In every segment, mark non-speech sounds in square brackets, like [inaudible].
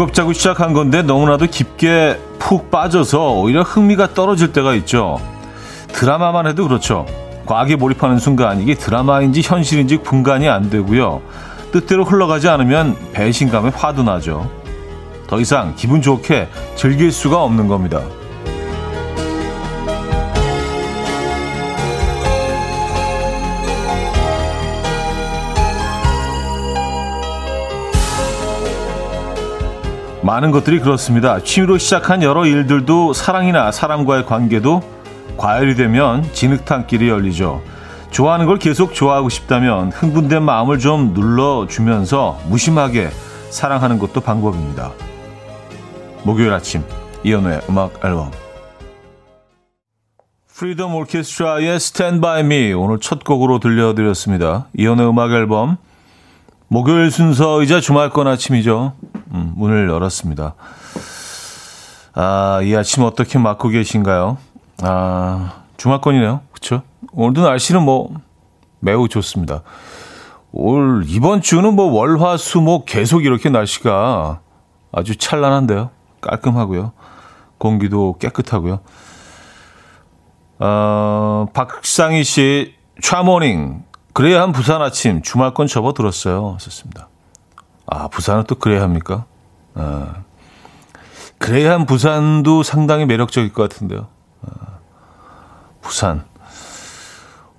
즐겁자고 시작한 건데 너무나도 깊게 푹 빠져서 오히려 흥미가 떨어질 때가 있죠. 드라마만 해도 그렇죠. 과하게 몰입하는 순간 이게 드라마인지 현실인지 분간이 안 되고요. 뜻대로 흘러가지 않으면 배신감에 화도 나죠. 더 이상 기분 좋게 즐길 수가 없는 겁니다. 많은 것들이 그렇습니다. 취미로 시작한 여러 일들도 사랑이나 사람과의 관계도 과열이 되면 진흙탕길이 열리죠. 좋아하는 걸 계속 좋아하고 싶다면 흥분된 마음을 좀 눌러주면서 무심하게 사랑하는 것도 방법입니다. 목요일 아침 이현우의 음악 앨범 프리덤 오케스트라의 Stand By Me 오늘 첫 곡으로 들려드렸습니다. 이현우의 음악 앨범 목요일 순서이자 주말권 아침이죠. 음, 문을 열었습니다. 아, 이 아침 어떻게 맞고 계신가요? 아, 주말권이네요. 그쵸? 오늘도 날씨는 뭐 매우 좋습니다. 올 이번 주는 뭐 월 화 수 목 계속 이렇게 날씨가 아주 찬란한데요. 깔끔하고요. 공기도 깨끗하고요. 어, 박상희 씨, 차모닝. 그래야 한 부산 아침 주말권 접어 들었어요. 썼습니다. 아, 부산은 또 그래야 합니까? 아, 그래야 한 부산도 상당히 매력적일 것 같은데요. 아, 부산.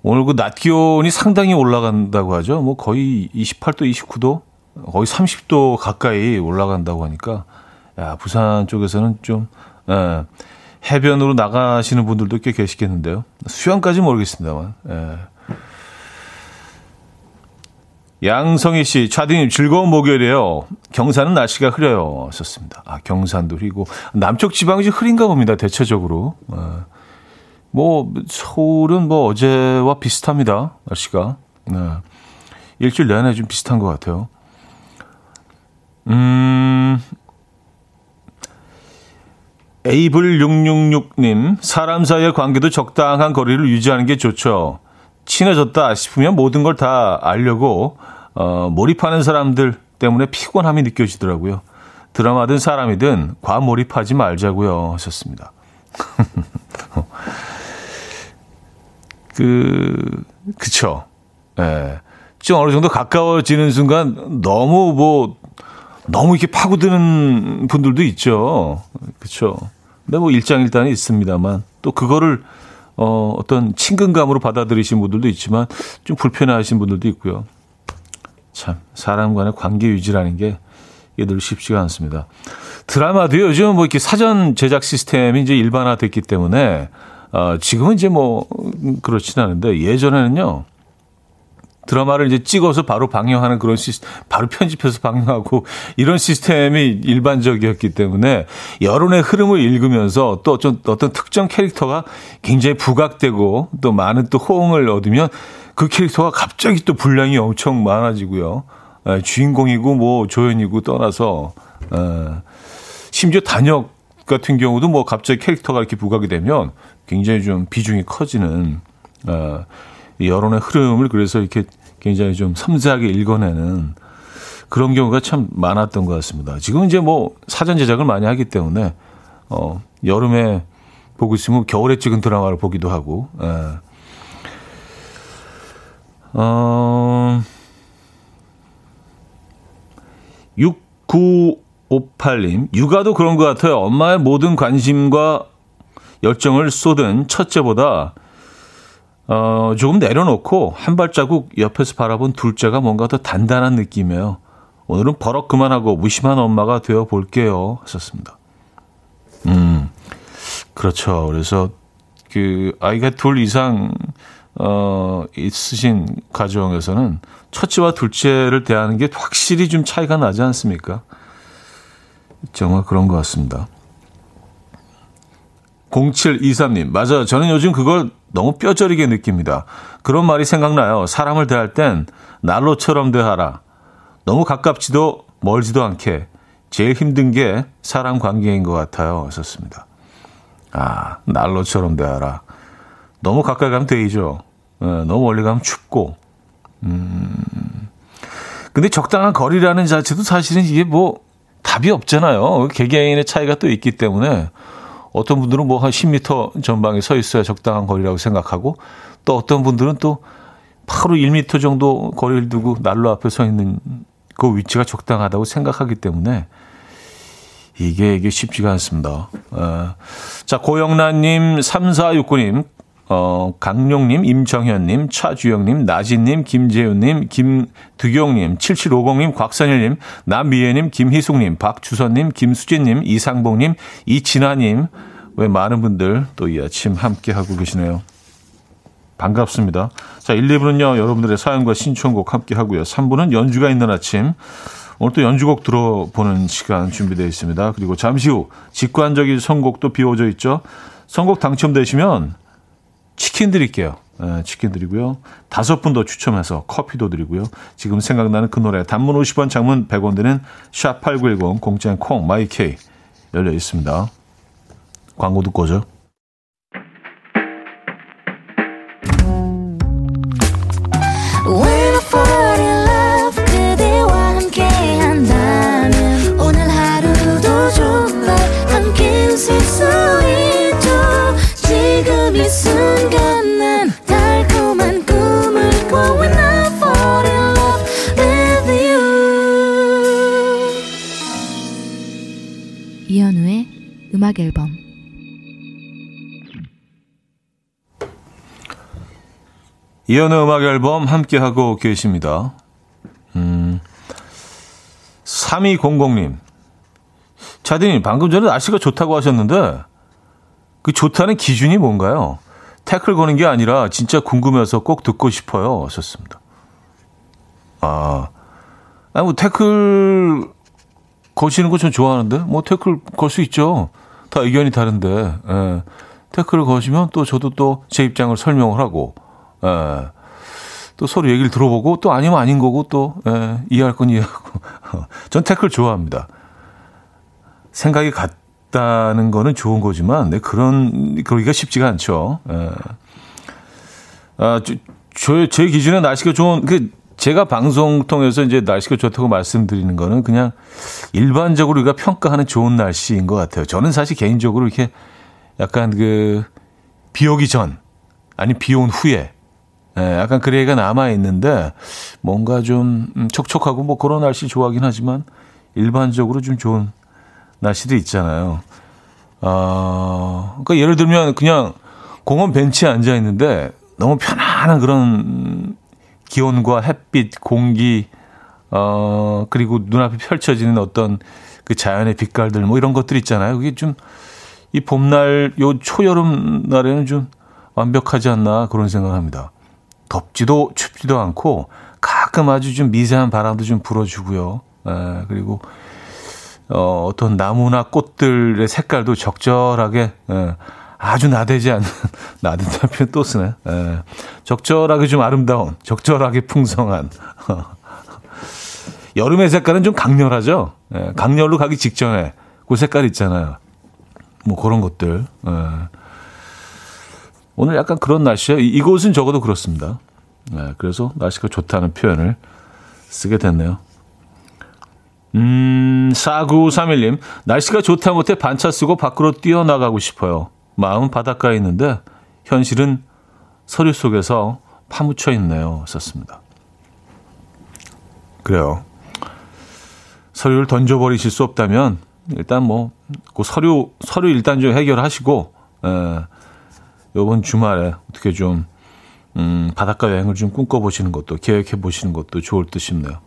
오늘 그 낮 기온이 상당히 올라간다고 하죠. 뭐 거의 28도, 29도, 거의 30도 가까이 올라간다고 하니까, 야, 부산 쪽에서는 좀, 예, 해변으로 나가시는 분들도 꽤 계시겠는데요. 수영까지 모르겠습니다만, 예. 양성희 씨, 차디님 즐거운 목요일이에요. 경산은 날씨가 흐려요. 썼습니다. 아, 경산도 흐리고 남쪽 지방이 흐린가 봅니다. 대체적으로. 어. 뭐 서울은 뭐 어제와 비슷합니다. 날씨가. 네. 일주일 내내 좀 비슷한 것 같아요. 음. 에이블 666님, 사람 사이의 관계도 적당한 거리를 유지하는 게 좋죠. 친해졌다 싶으면 모든 걸 다 알려고 어, 몰입하는 사람들 때문에 피곤함이 느껴지더라고요. 드라마든 사람이든 과몰입하지 말자고요 하셨습니다. [laughs] 그 그쵸. 예. 네. 좀 어느 정도 가까워지는 순간 너무 뭐 너무 이렇게 파고드는 분들도 있죠. 그쵸. 근데 뭐 일장일단이 있습니다만 또 그거를 어, 어떤 친근감으로 받아들이신 분들도 있지만 좀 불편해하신 분들도 있고요. 참 사람 간의 관계 유지라는 게 이게 늘 쉽지가 않습니다. 드라마도 요즘 뭐 이렇게 사전 제작 시스템이 이제 일반화됐기 때문에 어, 지금은 이제 뭐 그렇진 않은데 예전에는요. 드라마를 이제 찍어서 바로 방영하는 그런 시스템, 바로 편집해서 방영하고 이런 시스템이 일반적이었기 때문에 여론의 흐름을 읽으면서 또 어떤, 어떤 특정 캐릭터가 굉장히 부각되고 또 많은 또 호응을 얻으면 그 캐릭터가 갑자기 또 분량이 엄청 많아지고요. 에, 예, 주인공이고 뭐 조연이고 떠나서 에, 심지어 단역 같은 경우도 뭐 갑자기 캐릭터가 이렇게 부각이 되면 굉장히 좀 비중이 커지는 에, 여론의 흐름을 그래서 이렇게 굉장히 좀 섬세하게 읽어내는 그런 경우가 참 많았던 것 같습니다. 지금 이제 뭐 사전 제작을 많이 하기 때문에 어 여름에 보고 있으면 겨울에 찍은 드라마를 보기도 하고 예. 어 6958님 육아도 그런 것 같아요. 엄마의 모든 관심과 열정을 쏟은 첫째보다 어, 조금 내려놓고 한 발자국 옆에서 바라본 둘째가 뭔가 더 단단한 느낌이에요. 오늘은 버럭 그만하고 무심한 엄마가 되어 볼게요. 하셨습니다. 음, 그렇죠. 그래서 그 아이가 둘 이상 어, 있으신 가정에서는 첫째와 둘째를 대하는 게 확실히 좀 차이가 나지 않습니까? 정말 그런 것 같습니다. 0723님, 맞아요. 저는 요즘 그걸 너무 뼈저리게 느낍니다. 그런 말이 생각나요. 사람을 대할 땐 난로처럼 대하라. 너무 가깝지도 멀지도 않게 제일 힘든 게 사람 관계인 것 같아요. 하셨습니다. 아, 난로처럼 대하라. 너무 가까이 가면 데이죠. 네, 너무 멀리 가면 춥고. 음. 근데 적당한 거리라는 자체도 사실은 이게 뭐 답이 없잖아요. 개개인의 차이가 또 있기 때문에 어떤 분들은 뭐 한 10m 전방에 서 있어야 적당한 거리라고 생각하고 또 어떤 분들은 또 바로 1m 정도 거리를 두고 난로 앞에 서 있는 그 위치가 적당하다고 생각하기 때문에 이게 이게 쉽지가 않습니다. 어. 자 고영란님, 3469님, 어, 강용님, 임정현님, 차주영님, 나진님, 김재윤님, 김두경님, 7750님, 곽선일님, 남미애님, 김희숙님, 박주선님, 김수진님, 이상봉님, 이진아님, 왜 많은 분들 또 이 아침 함께 하고 계시네요. 반갑습니다. 자, 1, 2부는요, 여러분들의 사연과 신청곡 함께 하고요. 3부는 연주가 있는 아침. 오늘 또 연주곡 들어보는 시간 준비되어 있습니다. 그리고 잠시 후 직관적인 선곡도 비워져 있죠. 선곡 당첨되시면 치킨 드릴게요. 네, 치킨 드리고요. 다섯 분 더 추첨해서 커피도 드리고요. 지금 생각나는 그 노래 단문 50원 장문 100원 드는 샵8910 공짜인 콩 마이케이 열려 있습니다. 광고 듣고 오죠. 음악 앨범 이연의 음악 앨범 함께하고 계십니다. 음, 3200님. 차디님, 방금 전에 날씨가 좋다고 하셨는데, 그 좋다는 기준이 뭔가요? 태클 거는 게 아니라 진짜 궁금해서 꼭 듣고 싶어요. 하셨습니다. 아, 아니, 뭐, 태클 거시는 거 전 좋아하는데, 뭐, 태클 걸 수 있죠. 다 의견이 다른데 예. 태클을 거시면 또 저도 또 제 입장을 설명을 하고 예. 또 서로 얘기를 들어보고 또 아니면 아닌 거고 또 예. 이해할 건 이해하고 [laughs] 전 태클 좋아합니다. 생각이 같다는 거는 좋은 거지만 네, 그런 그러기가 쉽지가 않죠. 예. 아, 저, 저, 제 기준에 날씨가 좋은 그 제가 방송 통해서 이제 날씨가 좋다고 말씀드리는 거는 그냥 일반적으로 우리가 평가하는 좋은 날씨인 것 같아요. 저는 사실 개인적으로 이렇게 약간 그 비 오기 전, 아니 비 온 후에, 예, 약간 gray가 남아 있는데 뭔가 좀 음, 촉촉하고 뭐 그런 날씨 좋아하긴 하지만 일반적으로 좀 좋은 날씨도 있잖아요. 어, 그러니까 예를 들면 그냥 공원 벤치에 앉아 있는데 너무 편안한 그런 기온과 햇빛, 공기, 어, 그리고 눈앞에 펼쳐지는 어떤 그 자연의 빛깔들 뭐 이런 것들 있잖아요. 그게 좀 이 봄날, 요 초여름 날에는 좀 완벽하지 않나 그런 생각을 합니다. 덥지도 춥지도 않고 가끔 아주 좀 미세한 바람도 좀 불어주고요. 에, 그리고 어, 어떤 나무나 꽃들의 색깔도 적절하게 에, 아주 나대지 않는 [laughs] 나댄다는 표현 또 쓰네. 에, 적절하게 좀 아름다운, 적절하게 풍성한. [laughs] 여름의 색깔은 좀 강렬하죠. 에, 강렬로 가기 직전에 그 색깔 있잖아요. 뭐 그런 것들. 에. 오늘 약간 그런 날씨에 이곳은 적어도 그렇습니다. 네, 그래서 날씨가 좋다는 표현을 쓰게 됐네요. 음, 4931님, 날씨가 좋다 못해 반차 쓰고 밖으로 뛰어나가고 싶어요. 마음은 바닷가에 있는데 현실은 서류 속에서 파묻혀 있네요. 썼습니다. 그래요. 서류를 던져버리실 수 없다면 일단 뭐 그 서류 서류 일단 좀 해결하시고 에, 이번 주말에 어떻게 좀 음, 바닷가 여행을 좀 꿈꿔보시는 것도 계획해 보시는 것도 좋을 듯 싶네요.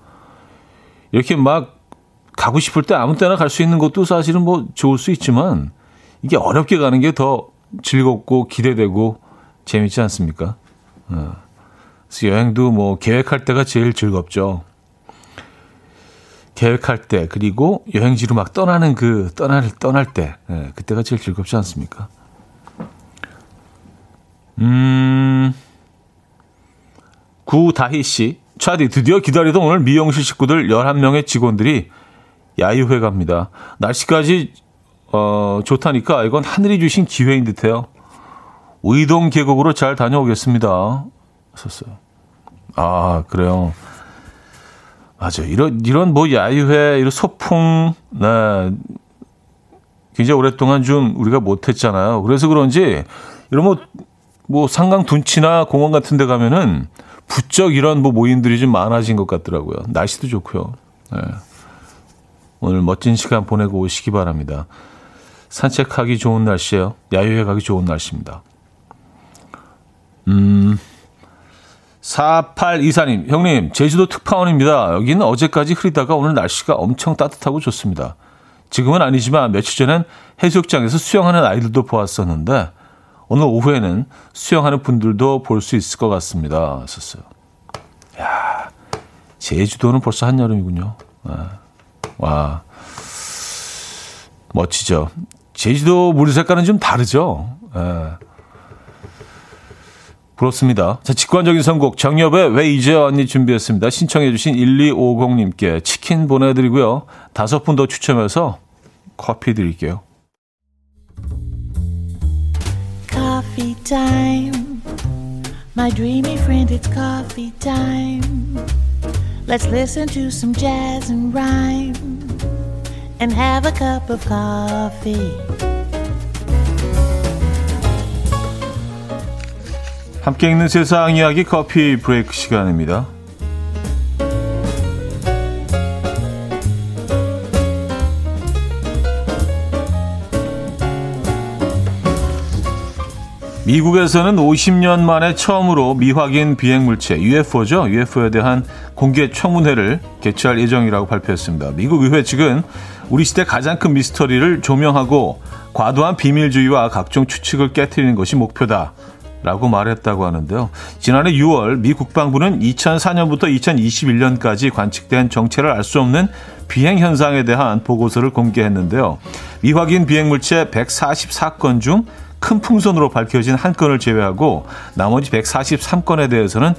이렇게 막 가고 싶을 때 아무 때나 갈 수 있는 것도 사실은 뭐 좋을 수 있지만 이게 어렵게 가는 게 더 즐겁고 기대되고 재밌지 않습니까? 어. 그래서 여행도 뭐 계획할 때가 제일 즐겁죠. 계획할 때 그리고 여행지로 막 떠나는 그 떠날 떠날 때 예, 그때가 제일 즐겁지 않습니까? 음. 구다희 씨, 차디 드디어 기다리던 오늘 미용실 식구들 11명의 직원들이 야유회 갑니다. 날씨까지 어, 좋다니까 이건 하늘이 주신 기회인 듯해요. 의동 계곡으로 잘 다녀오겠습니다. 썼어요. 아, 그래요. 맞아. 이런, 이런 뭐 야유회, 이런 소풍, 네. 굉장히 오랫동안 좀 우리가 못했잖아요. 그래서 그런지 이런 뭐, 뭐 상강 둔치나 공원 같은 데 가면은 부쩍 이런 뭐 모임들이 좀 많아진 것 같더라고요. 날씨도 좋고요. 네. 오늘 멋진 시간 보내고 오시기 바랍니다. 산책하기 좋은 날씨예요. 야유회 가기 좋은 날씨입니다. 음. 4824님, 형님, 제주도 특파원입니다. 여기는 어제까지 흐리다가 오늘 날씨가 엄청 따뜻하고 좋습니다. 지금은 아니지만 며칠 전엔 해수욕장에서 수영하는 아이들도 보았었는데, 오늘 오후에는 수영하는 분들도 볼 수 있을 것 같습니다. 썼어요. 야 제주도는 벌써 한여름이군요. 와, 와. 멋지죠. 제주도 물 색깔은 좀 다르죠. 예. 부럽습니다. 자, 직관적인 선곡 정엽의 왜 이제 언니 준비했습니다. 신청해 주신 1250님께 치킨 보내드리고요. 다섯 분 더 추첨해서 커피 드릴게요. Coffee time. My dreamy friend, it's coffee time. Let's listen to some jazz and rhyme and have a cup of coffee. 함께 읽는 세상 이야기 커피 브레이크 시간입니다. 미국에서는 50년 만에 처음으로 미확인 비행물체 UFO죠. UFO에 대한 공개 청문회를 개최할 예정이라고 발표했습니다. 미국 의회 측은 우리 시대 가장 큰 미스터리를 조명하고 과도한 비밀주의와 각종 추측을 깨뜨리는 것이 목표다. 라고 말했다고 하는데요. 지난해 6월 미 국방부는 2004년부터 2021년까지 관측된 정체를 알 수 없는 비행 현상에 대한 보고서를 공개했는데요. 미확인 비행 물체 144건 중 큰 풍선으로 밝혀진 한 건을 제외하고 나머지 143건에 대해서는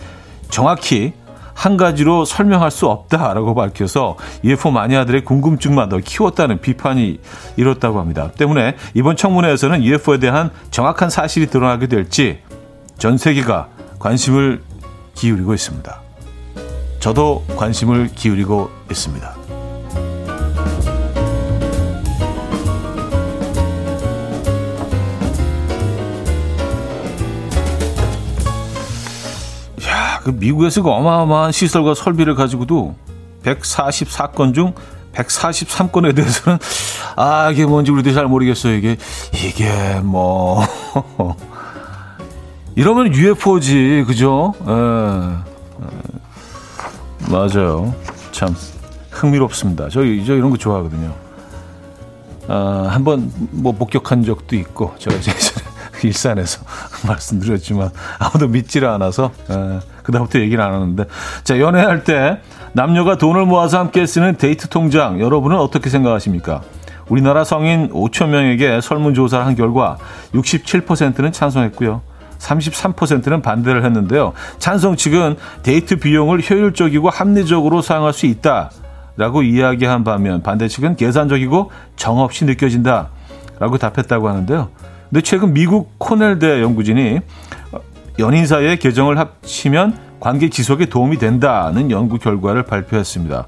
정확히 한 가지로 설명할 수 없다라고 밝혀서 UFO 마니아들의 궁금증만 더 키웠다는 비판이 일었다고 합니다. 때문에 이번 청문회에서는 UFO에 대한 정확한 사실이 드러나게 될지 전 세계가 관심을 기울이고 있습니다. 저도 관심을 기울이고 있습니다. 그 미국에서 그 어마어마한 시설과 설비를 가지고도 144건 중 143건에 대해서는 [laughs] 아 이게 뭔지 우리도 잘 모르겠어요. 이게 이게 뭐 [laughs] 이러면 UFO지, 그죠? 에, 에, 맞아요. 참 흥미롭습니다. 저, 저 이런 거 좋아하거든요. 아, 한번 뭐 목격한 적도 있고 제가 예전에 [laughs] 일산에서 [laughs] 말씀드렸지만 아무도 믿지를 않아서 에, 그다음부터 얘기를 안 하는데 자 연애할 때 남녀가 돈을 모아서 함께 쓰는 데이트 통장 여러분은 어떻게 생각하십니까? 우리나라 성인 5천 명에게 설문조사를 한 결과 67%는 찬성했고요. 33%는 반대를 했는데요. 찬성 측은 데이트 비용을 효율적이고 합리적으로 사용할 수 있다. 라고 이야기한 반면 반대 측은 계산적이고 정없이 느껴진다. 라고 답했다고 하는데요. 근데 최근 미국 코넬대 연구진이 연인 사이의 계정을 합치면 관계 지속에 도움이 된다는 연구 결과를 발표했습니다.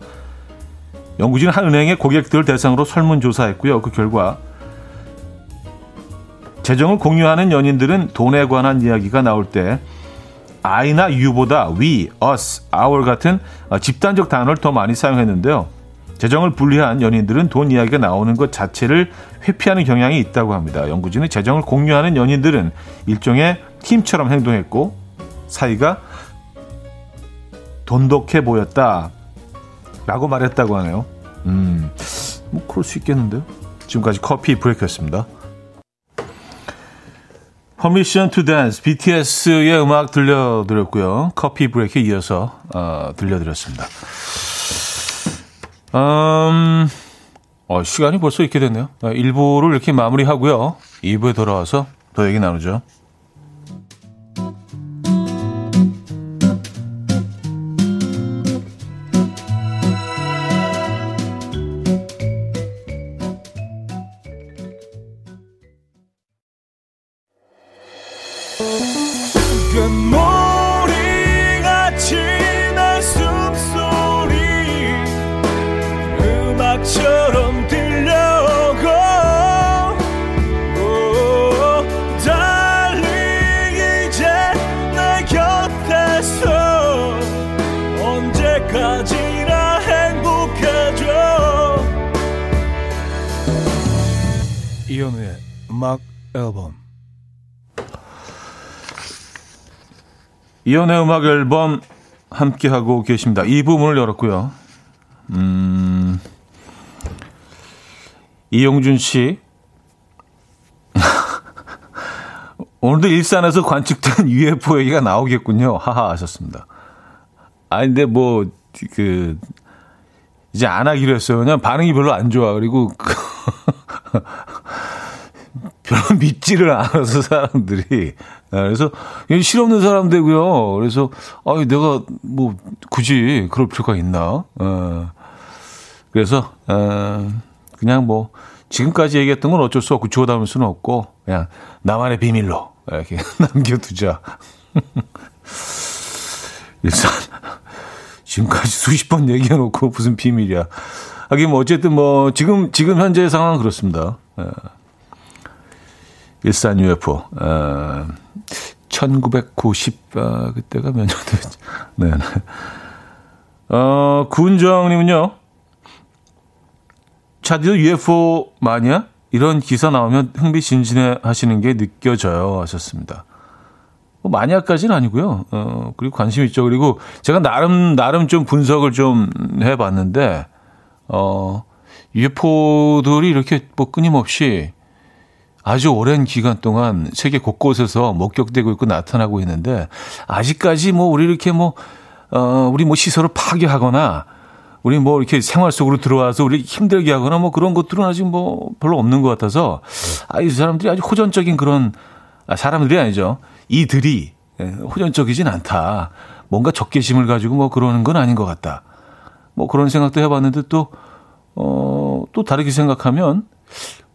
연구진은 한 은행의 고객들 대상으로 설문조사했고요. 그 결과 재정을 공유하는 연인들은 돈에 관한 이야기가 나올 때 I나 U보다 we, us, our 같은 어, 집단적 단어를 더 많이 사용했는데요. 재정을 분리한 연인들은 돈 이야기가 나오는 것 자체를 회피하는 경향이 있다고 합니다. 연구진은 재정을 공유하는 연인들은 일종의 팀처럼 행동했고 사이가 돈독해 보였다. 라고 말했다고 하네요. 음, 뭐, 그럴 수 있겠는데요. 지금까지 커피 브레이크였습니다. Permission to Dance, BTS의 음악 들려드렸고요. 커피 브레이크에 이어서 어, 들려드렸습니다. 음, 어, 시간이 벌써 이렇게 됐네요. 1부를 이렇게 마무리하고요. 2부에 돌아와서 더 얘기 나누죠. 음악 앨범 이연의 음악 앨범 함께 하고 계십니다. 이 부분을 열었고요. 음, 이용준 씨. [laughs] 오늘도 일산에서 관측된 UFO 얘기가 나오겠군요. 하하 하셨습니다. 아 근데 뭐, 그, 이제 안 하기로 했어요. 그냥 반응이 별로 안 좋아. 그리고, [laughs] 별로 [laughs] 믿지를 않아서 사람들이. 아, 그래서 실없는 사람 되고요. 그래서 아 내가 뭐 굳이 그럴 필요가 있나? 어. 그래서 어, 그냥 뭐 지금까지 얘기했던 건 어쩔 수 없고 주워 담을 수는 없고 그냥 나만의 비밀로 이렇게 [laughs] 남겨두자. [laughs] 일단 지금까지 수십 번 얘기해놓고 무슨 비밀이야. 하긴 뭐 어쨌든 뭐 지금 지금 현재 상황은 그렇습니다. 예. 일산 UFO. 어, 1990, 아, 그때가 몇 년도였지? [laughs] 네. 어, 군정님은요, 차디도 UFO 마냐? 이런 기사 나오면 흥미진진해 하시는 게 느껴져요. 하셨습니다. 뭐 마니아까지는 아니고요. 어, 그리고 관심 있죠. 그리고 제가 나름, 나름 좀 분석을 좀 해봤는데, 어, UFO들이 이렇게 뭐 끊임없이 아주 오랜 기간 동안 세계 곳곳에서 목격되고 있고 나타나고 있는데 아직까지 뭐 우리 이렇게 뭐 어, 우리 뭐 시설을 파괴하거나 우리 뭐 이렇게 생활 속으로 들어와서 우리 힘들게 하거나 뭐 그런 것들은 아직 뭐 별로 없는 것 같아서 아, 이 사람들이 아주 호전적인 그런 아, 사람들이 아니죠. 이들이 예, 호전적이진 않다. 뭔가 적개심을 가지고 뭐 그러는 건 아닌 것 같다. 뭐 그런 생각도 해봤는데 또, 어, 또 다르게 생각하면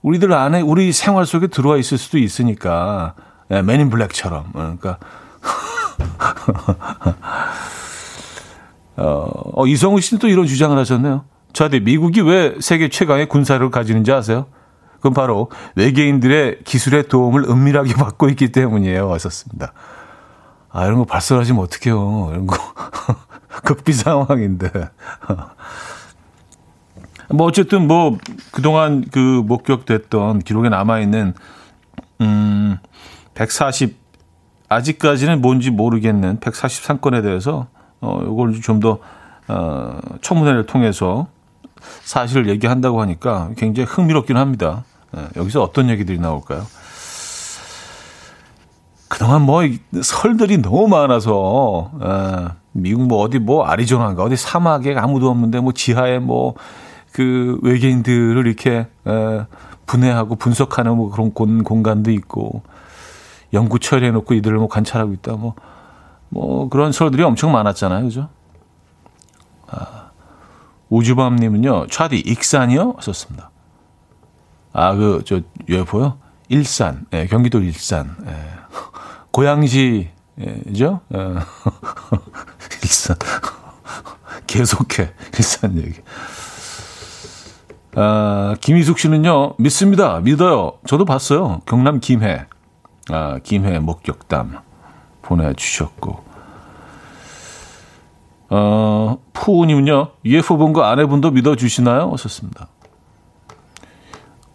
우리들 안에 우리 생활 속에 들어와 있을 수도 있으니까 예, 맨인 블랙처럼 그러니까 [laughs] 어, 어, 이성우 씨는 또 이런 주장을 하셨네요. 저한테 미국이 왜 세계 최강의 군사를 가지는지 아세요? 그건 바로 외계인들의 기술의 도움을 은밀하게 [laughs] 받고 있기 때문이에요. 왔었습니다. 아, 이런 거 발설하시면 어떡해요. 이런 거. [laughs] 극비 상황인데. 뭐 어쨌든 뭐 그동안 그 목격됐던 기록에 남아 있는 음 140 아직까지는 뭔지 모르겠는 143건에 대해서 어 요걸 좀 더 어 청문회를 통해서 사실을 얘기한다고 하니까 굉장히 흥미롭긴 합니다. 네, 여기서 어떤 얘기들이 나올까요? 그동안 뭐 설들이 너무 많아서 에, 미국 뭐 어디 뭐 아리조나인가 어디 사막에 아무도 없는데 뭐 지하에 뭐 그 외계인들을 이렇게 에, 분해하고 분석하는 뭐 그런 공, 공간도 있고 연구 처리해 놓고 이들을 뭐 관찰하고 있다 뭐뭐 뭐 그런 설들이 엄청 많았잖아요, 그죠? 아, 우주밤님은요, 차디 익산이요? 썼습니다. 아, 그, 저, UFO요? 일산, 예, 경기도 일산, 예. [laughs] 고양시죠? 예. [laughs] 일산. [laughs] 계속해, 일산 얘기. 아, 김희숙 씨는요, 믿습니다. 믿어요. 저도 봤어요. 경남 김해. 아, 김해 목격담 보내주셨고. 어, 푸우님은요, UFO 본 거 아내분도 믿어주시나요? 하셨습니다.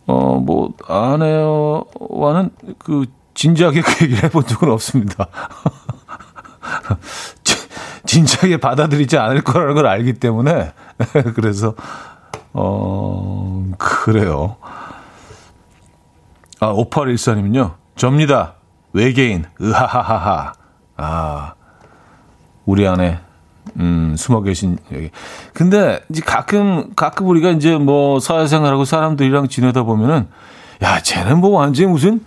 어, 뭐, 아내와는 그, 진지하게 그 얘기를 해본 적은 없습니다. [laughs] 진지하게 받아들이지 않을 거라는 걸 알기 때문에, [laughs] 그래서, 어, 그래요. 아, 5814님은요. 접니다. 외계인. 으하하하하. 아, 우리 안에, 음, 숨어 계신, 여기. 근데, 이제 가끔, 가끔 우리가 이제 뭐 사회생활하고 사람들이랑 지내다 보면은, 야, 쟤는 뭐 완전히 무슨,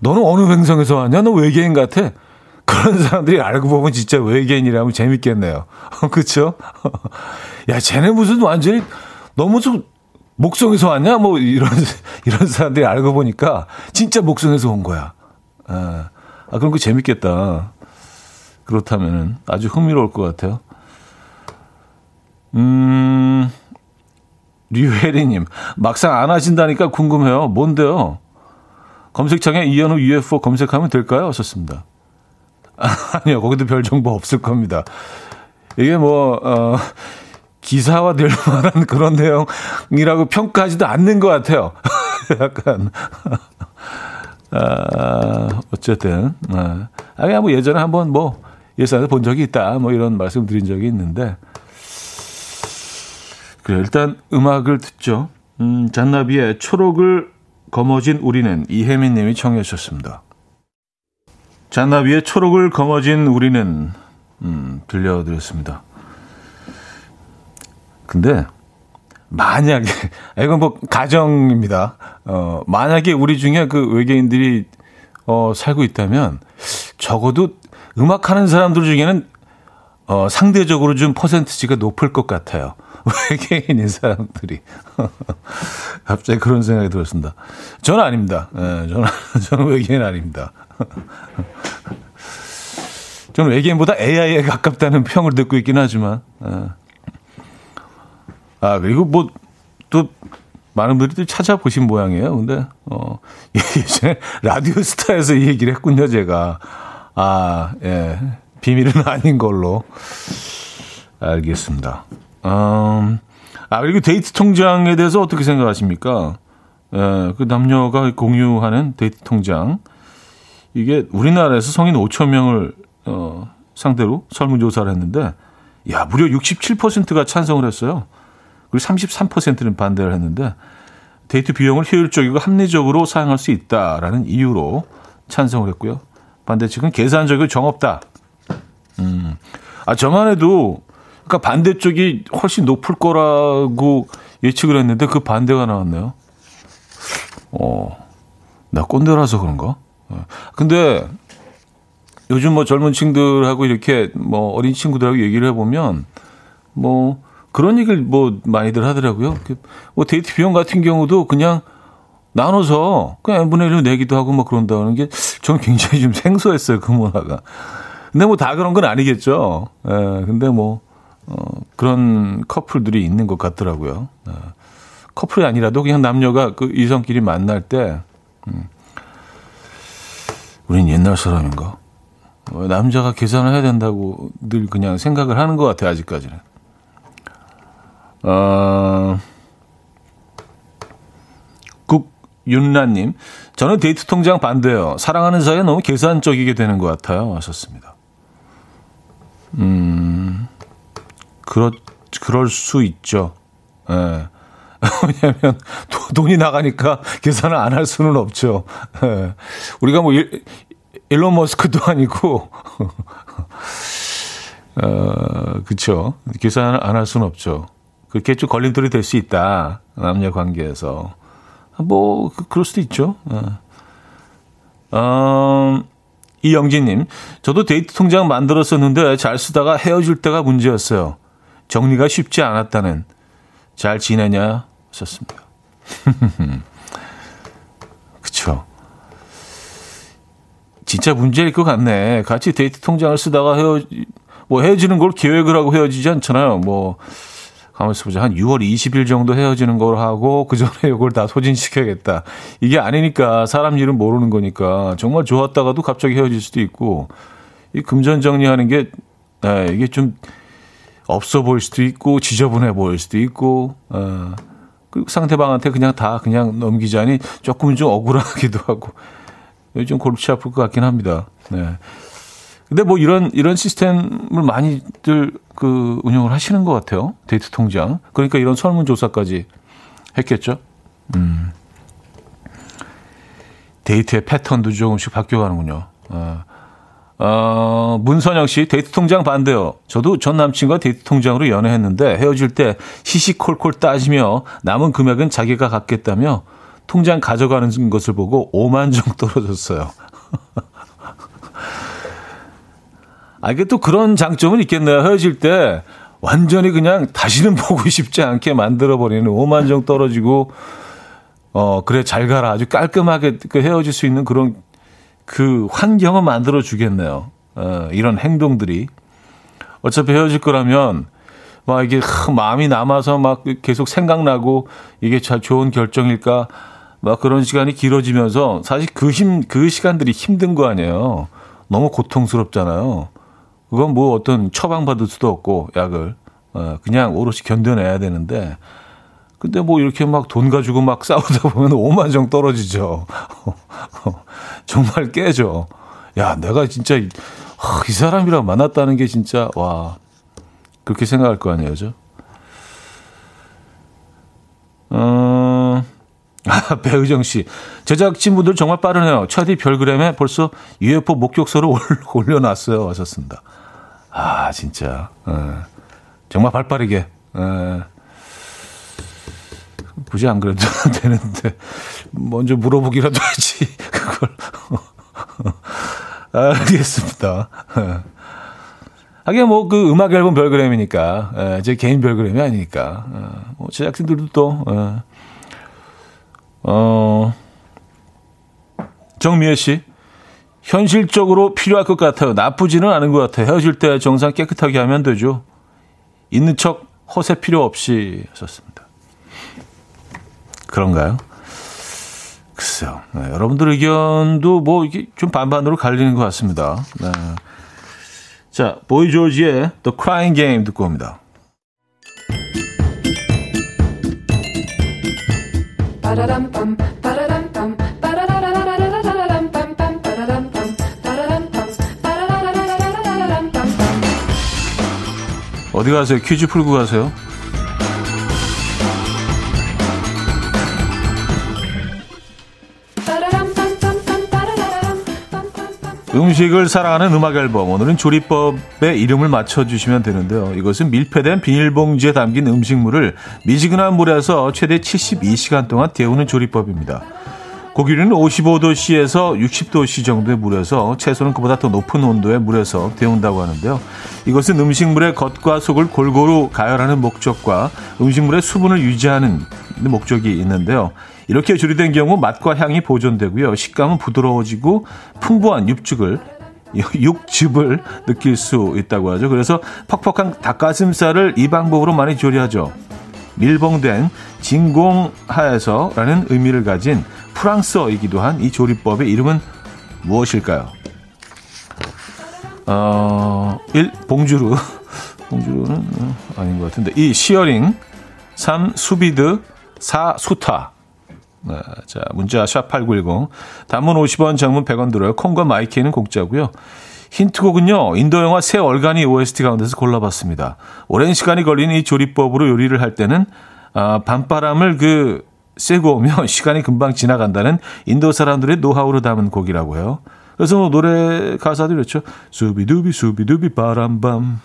너는 어느 행성에서 왔냐? 너 외계인 같아? 그런 사람들이 알고 보면 진짜 외계인이라면 재밌겠네요. [laughs] 그쵸? [laughs] 야, 쟤는 무슨 완전히 너무 좀 목성에서 왔냐? 뭐 이런 [laughs] 이런 사람들이 알고 보니까 진짜 목성에서 온 거야. 아, 아 그런 거 재밌겠다. 그렇다면은 아주 흥미로울 것 같아요. 음, 류혜리님 막상 안 하신다니까 궁금해요. 뭔데요? 검색창에 이현우 UFO 검색하면 될까요? 하셨습니다. [laughs] 아니요, 거기도 별 정보 없을 겁니다. 이게 뭐, 어, 기사화 될 만한 그런 내용이라고 평가하지도 않는 것 같아요. [laughs] 약간 아, 어쨌든 아, 그냥 뭐 예전에 한번 뭐 예산을 본 적이 있다 뭐 이런 말씀 드린 적이 있는데 그래 일단 음악을 듣죠. 음, 잔나비의 초록을 거머쥔 우리는 이혜민 님이 청해 주셨습니다. 잔나비의 초록을 거머쥔 우리는 음, 들려드렸습니다. 근데 만약에 이건 뭐 가정입니다. 어, 만약에 우리 중에 그 외계인들이 어, 살고 있다면 적어도 음악하는 사람들 중에는 어, 상대적으로 좀 퍼센트지가 높을 것 같아요. [laughs] 외계인인 사람들이. [laughs] 갑자기 그런 생각이 들었습니다. 저는 아닙니다. 예, 저는, [laughs] 저는 외계인 아닙니다. 저는 외계인보다 AI에 가깝다는 평을 듣고 있긴 하지만. 예. 아, 그리고 뭐, 또, 많은 분들이 찾아보신 모양이에요. 근데, 어, [laughs] 예전에 라디오 스타에서 이 얘기를 했군요, 제가. 아, 예. 비밀은 [laughs] 아닌 걸로. 알겠습니다. 음, 아, 그리고 데이트 통장에 대해서 어떻게 생각하십니까? 예, 그 남녀가 공유하는 데이트 통장. 이게 우리나라에서 성인 5천 명을 어, 상대로 설문조사를 했는데, 야, 무려 67%가 찬성을 했어요. 그리고 33%는 반대를 했는데, 데이트 비용을 효율적이고 합리적으로 사용할 수 있다라는 이유로 찬성을 했고요. 반대 측은 계산적이고 정없다. 음. 아, 저만 해도, 그러니까 반대쪽이 훨씬 높을 거라고 예측을 했는데 그 반대가 나왔네요. 어, 나 꼰대라서 그런가? 어. 근데 요즘 뭐 젊은 친구들하고 이렇게 뭐 어린 친구들하고 얘기를 해보면 뭐 그런 얘기를 뭐 많이들 하더라고요. 그뭐 데이트 비용 같은 경우도 그냥 나눠서 그냥 n분의 1로 내기도 하고 뭐 그런다는 게 저는 굉장히 좀 생소했어요. 그 문화가. 근데 뭐 다 그런 건 아니겠죠. 예, 근데 뭐, 어, 그런 커플들이 있는 것 같더라고요. 예. 커플이 아니라도 그냥 남녀가 그 이성끼리 만날 때, 음, 우린 옛날 사람인가? 어, 남자가 계산을 해야 된다고 늘 그냥 생각을 하는 것 같아요, 아직까지는. 어, 국윤라님, 저는 데이트 통장 반대요. 사랑하는 사이에 너무 계산적이게 되는 것 같아요. 하셨습니다. 음, 그렇, 그럴 수 있죠. 예. [laughs] 왜냐하면 돈이 나가니까 계산을 안 할 수는 없죠. 예. 우리가 뭐 일, 일론 머스크도 아니고 [laughs] 어, 그쵸. 계산을 안 할 수는 없죠. 그렇게 좀 걸림돌이 될 수 있다. 남녀 관계에서. 뭐, 그, 그럴 수도 있죠. 어, 어 이영진님, 저도 데이트 통장 만들었었는데 잘 쓰다가 헤어질 때가 문제였어요. 정리가 쉽지 않았다는. 잘 지내냐? 썼습니다. [laughs] 그쵸. 진짜 문제일 것 같네. 같이 데이트 통장을 쓰다가 헤어, 뭐 헤어지는 걸 계획을 하고 헤어지지 않잖아요. 뭐, 가만있어 보자. 한 6월 20일 정도 헤어지는 걸 하고 그 전에 [laughs] 이걸 다 소진시켜야겠다. 이게 아니니까 사람 일은 모르는 거니까 정말 좋았다가도 갑자기 헤어질 수도 있고 이 금전 정리하는 게 네, 이게 좀 없어 보일 수도 있고 지저분해 보일 수도 있고 어, 그 상대방한테 그냥 다 그냥 넘기자니 조금 좀 억울하기도 하고 좀 골치 아플 것 같긴 합니다. 네. 근데 뭐 이런 이런 시스템을 많이들 그 운영을 하시는 것 같아요. 데이트 통장. 그러니까 이런 설문조사까지 했겠죠. 음. 데이트의 패턴도 조금씩 바뀌어가는군요. 어. 어, 문선영 씨, 데이트 통장 반대요. 저도 전 남친과 데이트 통장으로 연애했는데 헤어질 때 시시콜콜 따지며 남은 금액은 자기가 갖겠다며 통장 가져가는 것을 보고 5만 정 떨어졌어요. [laughs] 아, 이게 또 그런 장점은 있겠네요. 헤어질 때 완전히 그냥 다시는 [laughs] 보고 싶지 않게 만들어버리는 오만정 떨어지고, 어, 그래, 잘 가라. 아주 깔끔하게 그 헤어질 수 있는 그런 그 환경을 만들어 주겠네요. 어, 이런 행동들이. 어차피 헤어질 거라면, 막 이게 마음이 남아서 막 계속 생각나고 이게 잘 좋은 결정일까? 막 그런 시간이 길어지면서 사실 그 힘, 그 시간들이 힘든 거 아니에요. 너무 고통스럽잖아요. 그건 뭐 어떤 처방받을 수도 없고 약을 어, 그냥 오롯이 견뎌내야 되는데 근데 뭐 이렇게 막 돈 가지고 막 [laughs] 싸우다 보면 오만정 떨어지죠. [laughs] 정말 깨져. 야, 내가 진짜 이 사람이랑 만났다는 게 진짜 와 그렇게 생각할 거 아니에요, 저? 어, 아, [laughs] 배의정 씨. 제작진분들 정말 빠르네요. 차디 별그램에 벌써 UFO 목격서를 올려놨어요. 하셨습니다. 아, 진짜. 에, 정말 발 빠르게. 에, 굳이 안 그래도 [laughs] 되는데. 먼저 물어보기라도 하지. 그걸. [laughs] 알겠습니다. 하긴 뭐 그 음악 앨범 별그램이니까 에, 제 개인 별그램이 아니니까 에, 뭐 제작진들도 또 에, 어, 정미애 씨 현실적으로 필요할 것 같아요. 나쁘지는 않은 것 같아요. 헤어질 때 정상 깨끗하게 하면 되죠. 있는 척 허세 필요 없이 하셨습니다. 그런가요? 글쎄요. 네, 여러분들 의견도 뭐 이게 좀 반반으로 갈리는 것 같습니다. 네. 자, 보이 조지의 The Crying Game 듣고 옵니다. 어디 가세요? 퀴즈 풀고 가세요? 음식을 사랑하는 음악 앨범. 오늘은 조리법의 이름을 맞춰주시면 되는데요. 이것은 밀폐된 비닐봉지에 담긴 음식물을 미지근한 물에서 최대 72시간 동안 데우는 조리법입니다. 고기는 55도씨에서 60도씨 정도의 물에서 채소는 그보다 더 높은 온도의 물에서 데운다고 하는데요. 이것은 음식물의 겉과 속을 골고루 가열하는 목적과 음식물의 수분을 유지하는 목적이 있는데요. 이렇게 조리된 경우 맛과 향이 보존되고요. 식감은 부드러워지고 풍부한 육즙을 육즙을 느낄 수 있다고 하죠. 그래서 퍽퍽한 닭가슴살을 이 방법으로 많이 조리하죠. 밀봉된 진공하에서라는 의미를 가진 프랑스어이기도 한 이 조리법의 이름은 무엇일까요? 어, 1. 봉주르. [laughs] 봉주르는 어, 아닌 것 같은데. 2. 시어링. 3. 수비드. 4. 수타. 네, 자, 문자 샵8910. 단문 50원, 장문 100원 들어요. 콩과 마이케이는 공짜고요. 힌트곡은요. 인도 영화 세 얼간이 OST 가운데서 골라봤습니다. 오랜 시간이 걸리는 이 조리법으로 요리를 할 때는 아, 밤바람을 그 쐬고 오면 [laughs] 시간이 금방 지나간다는 인도 사람들의 노하우로 담은 곡이라고 해요. 그래서 뭐 노래 가사도 이렇죠. Zoobi Doobi Zoobi Doobi param pum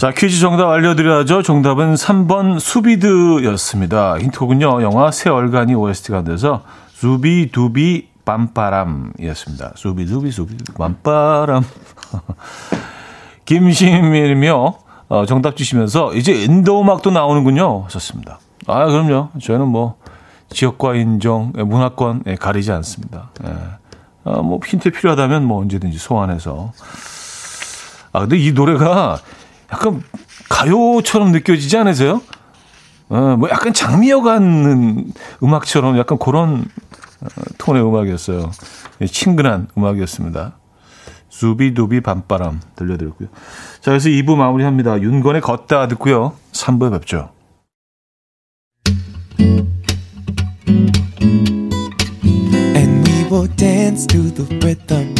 자, 퀴즈 정답 알려드려야죠. 정답은 3번 수비드였습니다. 힌트곡은요, 영화 새 얼간이 OST가 돼서 수비두비 밤바람이었습니다. 수비두비 수비두비 밤바람. [laughs] 김시민이며 어, 정답 주시면서 이제 인도 음악도 나오는군요. 하셨습니다. 아, 그럼요. 저희는 뭐 지역과 인종, 예, 문화권 예, 가리지 않습니다. 예. 아, 뭐 힌트 필요하다면 뭐 언제든지 소환해서. 아, 근데 이 노래가 약간 가요처럼 느껴지지 않으세요? 어, 뭐 약간 장미여 가는 음악처럼 약간 그런 어, 톤의 음악이었어요. 예, 친근한 음악이었습니다. 수비두비 밤바람 들려드렸고요. 자, 그래서 2부 마무리합니다. 윤건의 걷다 듣고요. 3부에 뵙죠. Will dance to the rhythm.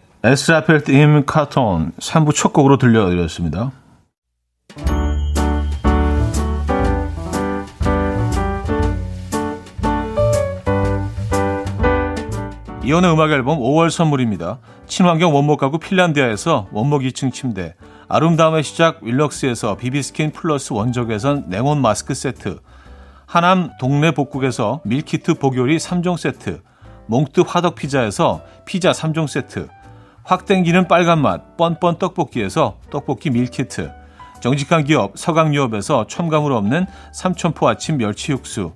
Es rappelt im Karton 3부 첫 곡으로 들려드렸습니다. 이현우의 음악 앨범 5월 선물입니다. 친환경 원목 가구 핀란디아에서 원목 2층 침대, 아름다움의 시작 윌럭스에서 비비스킨 플러스 원적외선 냉온 마스크 세트, 하남 동네 복국에서 밀키트 복요리 3종 세트, 몽뜨 화덕 피자에서 피자 3종 세트, 확 땡기는 빨간 맛 뻔뻔 떡볶이에서 떡볶이 밀키트. 정직한 기업 서강유업에서 첨가물 없는 삼천포 아침 멸치 육수.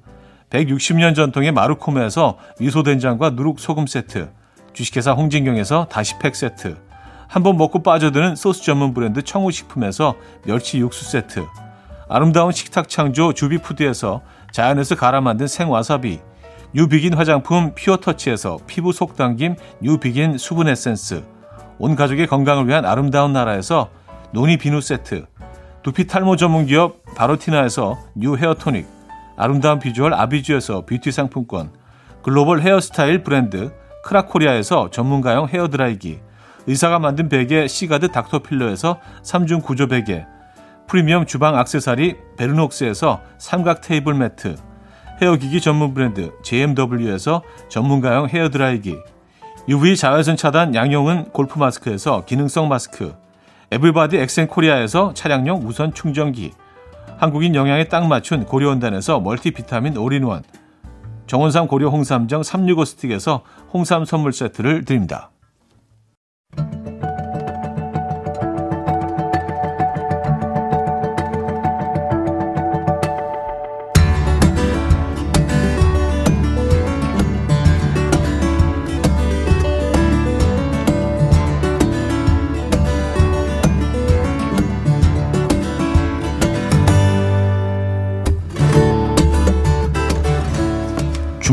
160년 전통의 마루코메에서 미소된장과 누룩소금 세트. 주식회사 홍진경에서 다시팩 세트. 한번 먹고 빠져드는 소스 전문 브랜드 청우식품에서 멸치 육수 세트. 아름다운 식탁 창조 주비푸드에서 자연에서 갈아 만든 생와사비. 뉴비긴 화장품 피어터치에서 피부 속당김 뉴비긴 수분 에센스 온 가족의 건강을 위한 아름다운 나라에서 노니 비누 세트 두피 탈모 전문 기업 바로티나에서 뉴 헤어 토닉 아름다운 비주얼 아비주에서 뷰티 상품권 글로벌 헤어스타일 브랜드 크라코리아에서 전문가용 헤어 드라이기 의사가 만든 베개 시가드 닥터필러에서 3중 구조 베개 프리미엄 주방 악세사리 베르녹스에서 삼각 테이블 매트 헤어기기 전문 브랜드 JMW에서 전문가용 헤어 드라이기 UV 자외선 차단 양용은 골프 마스크에서 기능성 마스크 에블바디 엑센 코리아에서 차량용 무선 충전기 한국인 영양에 딱 맞춘 고려원단에서 멀티비타민 올인원 정원삼 고려 홍삼정 365 스틱에서 홍삼 선물 세트를 드립니다.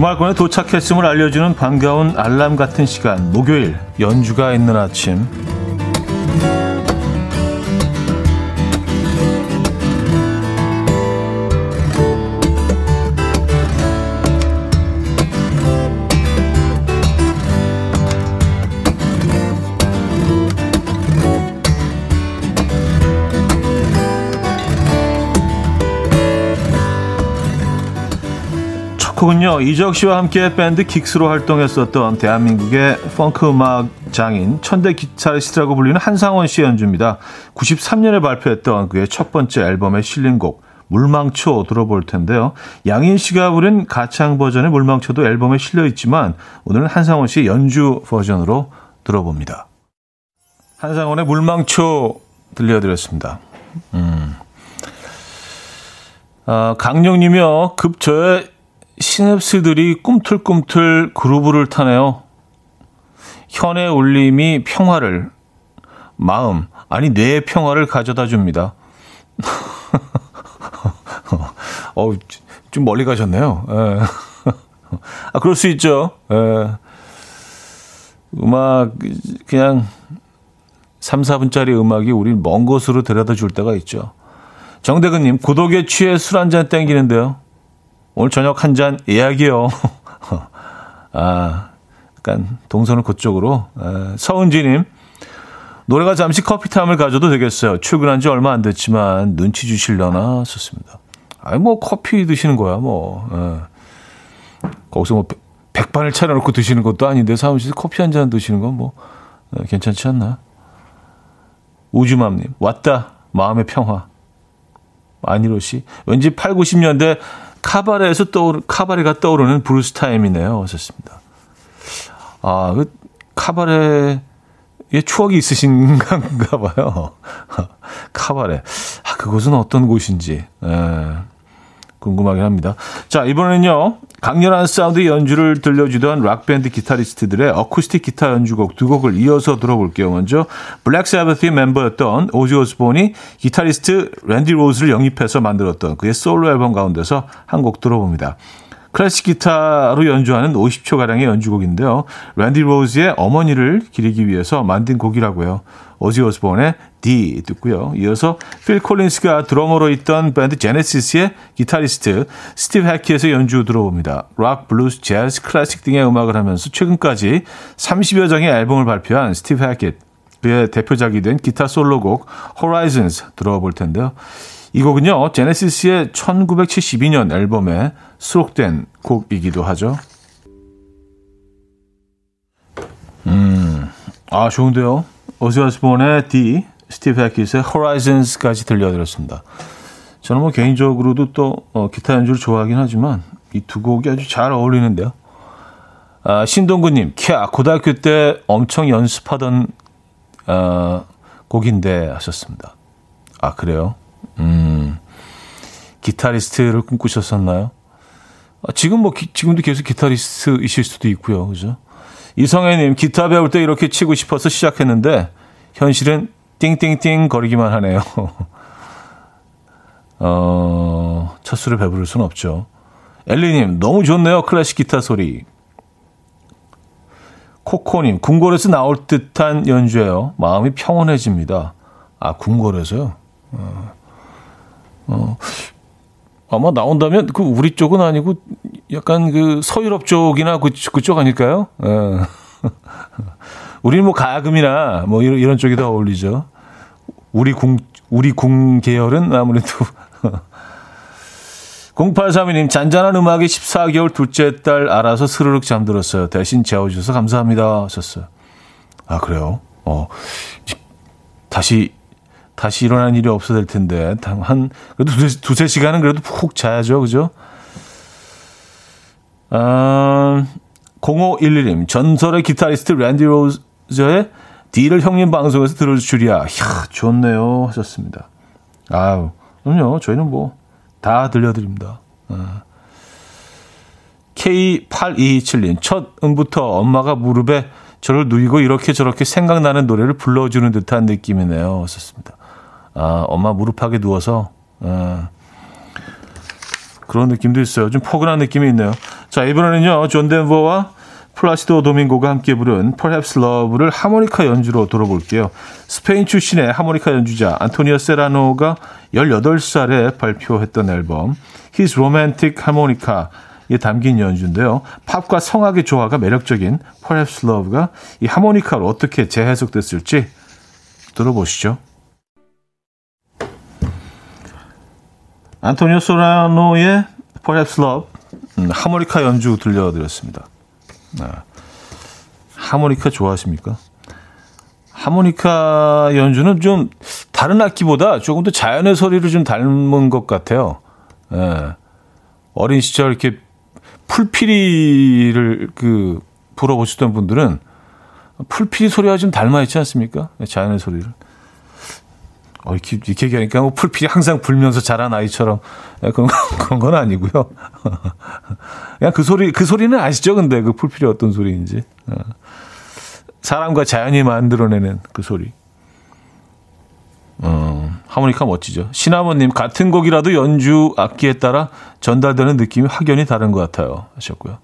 주말권에 도착했음을 알려주는 반가운 알람 같은 시간 목요일 연주가 있는 아침 곡은요 이적 씨와 함께 밴드 긱스로 활동했었던 대한민국의 펑크 음악 장인 천대 기타리스트라고 불리는 한상원 씨 연주입니다. 93년에 발표했던 그의 첫 번째 앨범에 실린 곡 물망초 들어볼 텐데요. 양인 씨가 부른 가창 버전의 물망초도 앨범에 실려 있지만 오늘은 한상원 씨 연주 버전으로 들어봅니다. 한상원의 물망초 들려드렸습니다. 음. 아, 강령님이요. 급저의 시냅스들이 꿈틀꿈틀 그루브를 타네요. 현의 울림이 평화를, 마음, 아니 뇌의 평화를 가져다 줍니다. [laughs] 어, 좀 멀리 가셨네요. 예. [laughs] 아, 그럴 수 있죠. 예. 음악, 그냥 3, 4분짜리 음악이 우리 먼 곳으로 데려다 줄 때가 있죠. 정대근님, 고독에 취해 술 한 잔 땡기는데요. 오늘 저녁 한 잔 예약이요. [laughs] 아, 약간 동선을 그쪽으로. 아, 서은지님, 노래가 잠시 커피타임을 가져도 되겠어요. 출근한 지 얼마 안 됐지만 눈치 주실려나 썼습니다. 아니 뭐 커피 드시는 거야 뭐. 예. 거기서 뭐 백반을 차려놓고 드시는 것도 아닌데 사무실에서 커피 한 잔 드시는 건뭐 예, 괜찮지 않나? 우주맘님 왔다 마음의 평화. 아니로 씨 왠지 8, 90년대 카바레에서 떠오르, 카바레가 떠오르는 브루스 타임이네요. 하셨습니다. 아, 그 카바레의 추억이 있으신가 봐요. [laughs] 카바레. 아, 그곳은 어떤 곳인지. 에, 궁금하긴 합니다. 자, 이번에는요. 강렬한 사운드 연주를 들려주던 락밴드 기타리스트들의 어쿠스틱 기타 연주곡 두 곡을 이어서 들어볼게요. 먼저 블랙 사바스 멤버였던 오지 오스본이 기타리스트 랜디 로즈를 영입해서 만들었던 그의 솔로 앨범 가운데서 한 곡 들어봅니다. 클래식 기타로 연주하는 50초 가량의 연주곡인데요. 랜디 로즈의 어머니를 기리기 위해서 만든 곡이라고요. 오지 오스본의 Dee 듣고요. 이어서 필 콜린스가 드러머로 있던 밴드 제네시스의 기타리스트 스티브 해킷의 연주 들어봅니다. 락, 블루스, 재즈, 클래식 등의 음악을 하면서 최근까지 30여 장의 앨범을 발표한 스티브 해키 그의 대표작이 된 기타 솔로곡 Horizons 들어볼 텐데요. 이 곡은요, 제네시스의 1972년 앨범에 수록된 곡이기도 하죠. 음, 아, 좋은데요. 오즈와스본의 D, 스티브 해킷의 Horizons까지 들려드렸습니다. 저는 뭐 개인적으로도 또 어, 기타 연주를 좋아하긴 하지만 이 두 곡이 아주 잘 어울리는데요. 아, 신동구님, 캬, 고등학교 때 엄청 연습하던 어, 곡인데 하셨습니다. 아, 그래요? 음, 기타리스트를 꿈꾸셨었나요? 아, 지금 뭐, 기, 지금도 계속 기타리스트이실 수도 있고요. 그죠? 이성애님, 기타 배울 때 이렇게 치고 싶어서 시작했는데, 현실은 띵띵띵 거리기만 하네요. [laughs] 어, 첫 수를 배부를 수는 없죠. 엘리님, 너무 좋네요. 클래식 기타 소리. 코코님, 궁궐에서 나올 듯한 연주예요. 마음이 평온해집니다. 아, 궁궐에서요? 어, 어, 아마 나온다면 그 우리 쪽은 아니고 약간 그 서유럽 쪽이나 그, 그쪽 아닐까요? 어. [laughs] 우리는 뭐 가야금이나 뭐 이런, 이런 쪽이 더 어울리죠. 우리 궁, 우리 궁 계열은 아무래도 [laughs] 0832님, 잔잔한 음악이 14개월 둘째 딸 알아서 스르륵 잠들었어요. 대신 재워주셔서 감사합니다. 하셨어요. 아, 그래요? 어, 다시, 다시 일어난 일이 없어야 될 텐데. 한, 그래도 두세, 두세 시간은 그래도 푹 자야죠. 그죠? 아, 0511님, 전설의 기타리스트 랜디 로저의 Dee를 형님 방송에서 들어줄 줄이야. 이야, 좋네요. 하셨습니다. 아유, 그럼요. 저희는 뭐, 다 들려드립니다. 어. K8227님, 첫 음부터 엄마가 무릎에 저를 누이고 이렇게 저렇게 생각나는 노래를 불러주는 듯한 느낌이네요. 썼습니다. 아, 엄마 무릎팍에 누워서, 어, 그런 느낌도 있어요. 좀 포근한 느낌이 있네요. 자, 이번에는요, 존 덴버와 플라시도 도밍고가 함께 부른 Perhaps Love를 하모니카 연주로 들어볼게요. 스페인 출신의 하모니카 연주자 안토니오 세라노가 18살에 발표했던 앨범 His Romantic Harmonica 에 담긴 연주인데요. 팝과 성악의 조화가 매력적인 Perhaps Love가 이 하모니카로 어떻게 재해석됐을지 들어보시죠. 안토니오 소라노의 Perhaps Love 음, 하모니카 연주 들려드렸습니다. 네. 하모니카 좋아하십니까? 하모니카 연주는 좀 다른 악기보다 조금 더 자연의 소리를 좀 닮은 것 같아요. 예. 어린 시절 이렇게 풀피리를 그 불어보셨던 분들은 풀피리 소리와 좀 닮아 있지 않습니까? 자연의 소리를. 어, 이렇게, 이렇게 얘기하니까 뭐 풀필이 항상 불면서 자란 아이처럼 예, 그런, [laughs] 그런 건 아니고요. [laughs] 그냥 그 소리, 그 소리는 아시죠? 근데 그 풀필이 어떤 소리인지. 어. 사람과 자연이 만들어내는 그 소리. 어, 하모니카 멋지죠. 신하모님, 같은 곡이라도 연주 악기에 따라 전달되는 느낌이 확연히 다른 것 같아요. 하셨고요.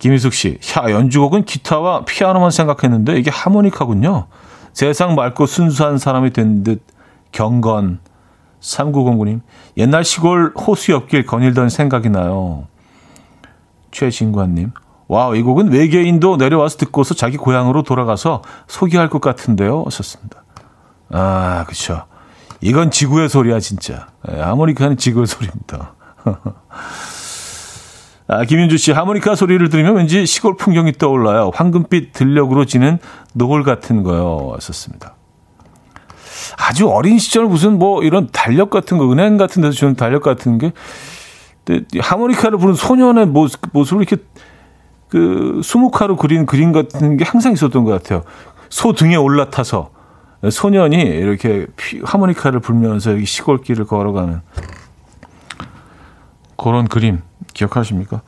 김희숙 씨, 야, 연주곡은 기타와 피아노만 생각했는데 이게 하모니카군요. 세상 맑고 순수한 사람이 된 듯 경건 3909님 옛날 시골 호수 옆길 거닐던 생각이 나요. 최진관님 와우 이 곡은 외계인도 내려와서 듣고서 자기 고향으로 돌아가서 소개할 것 같은데요. 하셨습니다. 아 그렇죠. 이건 지구의 소리야 진짜. 예, 하모니카는 지구의 소리입니다. [laughs] 아, 김윤주 씨, 하모니카 소리를 들으면 왠지 시골 풍경이 떠올라요. 황금빛 들녘으로 지는 노을 같은 거요. 썼습니다. 아주 어린 시절 무슨 뭐 이런 달력 같은 거, 은행 같은 데서 주는 달력 같은 게, 하모니카를 부른 소년의 모습, 모습을 이렇게 그 수묵화로 그린 그림 같은 게 항상 있었던 것 같아요. 소 등에 올라타서 소년이 이렇게 하모니카를 불면서 시골길을 걸어가는 그런 그림. 기억하십니까?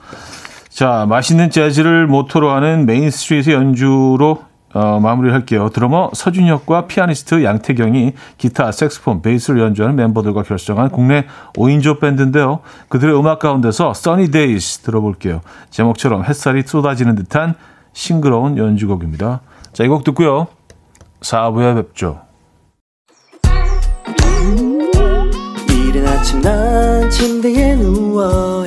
자, 맛있는 재즈를 모토로 하는 메인 스트리트 연주로 어, 마무리를 할게요. 드러머 서준혁과 피아니스트 양태경이 기타, 색스폰, 베이스를 연주하는 멤버들과 결성한 국내 5인조 밴드인데요. 그들의 음악 가운데서 Sunny Days 들어볼게요. 제목처럼 햇살이 쏟아지는 듯한 싱그러운 연주곡입니다. 자, 이 곡 듣고요. 4부에 뵙죠. 이른 아침 난 침대에 누워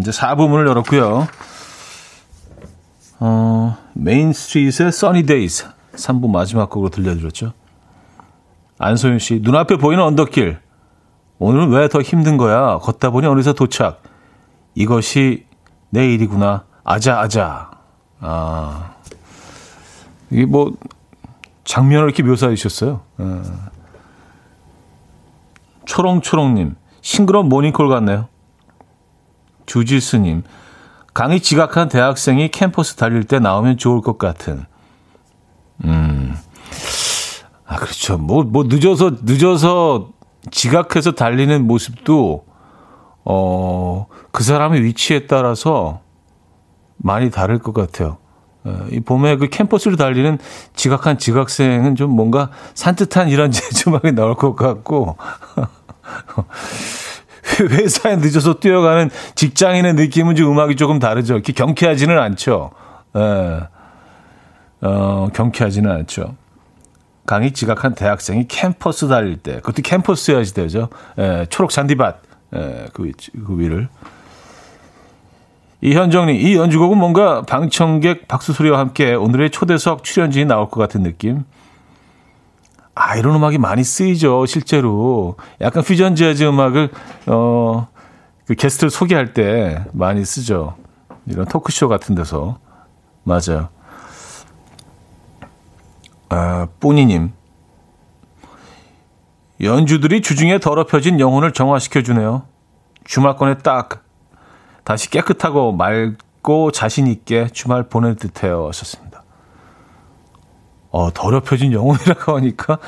음, 이제 4부 문을 열었고요. 어, 메인 스트리트의 Sunny Days 3부 마지막 곡으로 들려드렸죠. 안소윤 씨, 눈앞에 보이는 언덕길. 오늘은 왜 더 힘든 거야? 걷다 보니 어느새 도착. 이것이 내 일이구나. 아자, 아자. 아. 이게 뭐, 장면을 이렇게 묘사해 주셨어요. 예. 초롱초롱님, 싱그러운 모닝콜 같네요. 주지스님, 강의 지각한 대학생이 캠퍼스 달릴 때 나오면 좋을 것 같은. 음. 아, 그렇죠. 뭐, 뭐, 늦어서, 늦어서 지각해서 달리는 모습도, 어, 그 사람의 위치에 따라서 많이 다를 것 같아요. 어, 이 봄에 그 캠퍼스로 달리는 지각한 지각생은 좀 뭔가 산뜻한 이런 [laughs] 재주막이 나올 것 같고, [laughs] 회사에 늦어서 뛰어가는 직장인의 느낌은 좀 음악이 조금 다르죠. 이렇게 경쾌하지는 않죠. 예. 어, 경쾌하지는 않죠. 강의 지각한 대학생이 캠퍼스 달릴 때, 그것도 캠퍼스여야지 되죠. 예, 초록 잔디밭, 예, 그, 위, 그 위를. 이현정님, 이 연주곡은 뭔가 방청객 박수 소리와 함께 오늘의 초대석 출연진이 나올 것 같은 느낌. 아, 이런 음악이 많이 쓰이죠, 실제로. 약간 퓨전 재즈 음악을, 어, 그 게스트를 소개할 때 많이 쓰죠. 이런 토크쇼 같은 데서. 맞아요. 아, 뿌니님. 연주들이 주중에 더럽혀진 영혼을 정화시켜주네요. 주말권에 딱 다시 깨끗하고 맑고 자신있게 주말 보낼 듯해요. 하셨습니다. 어, 더럽혀진 영혼이라고 하니까.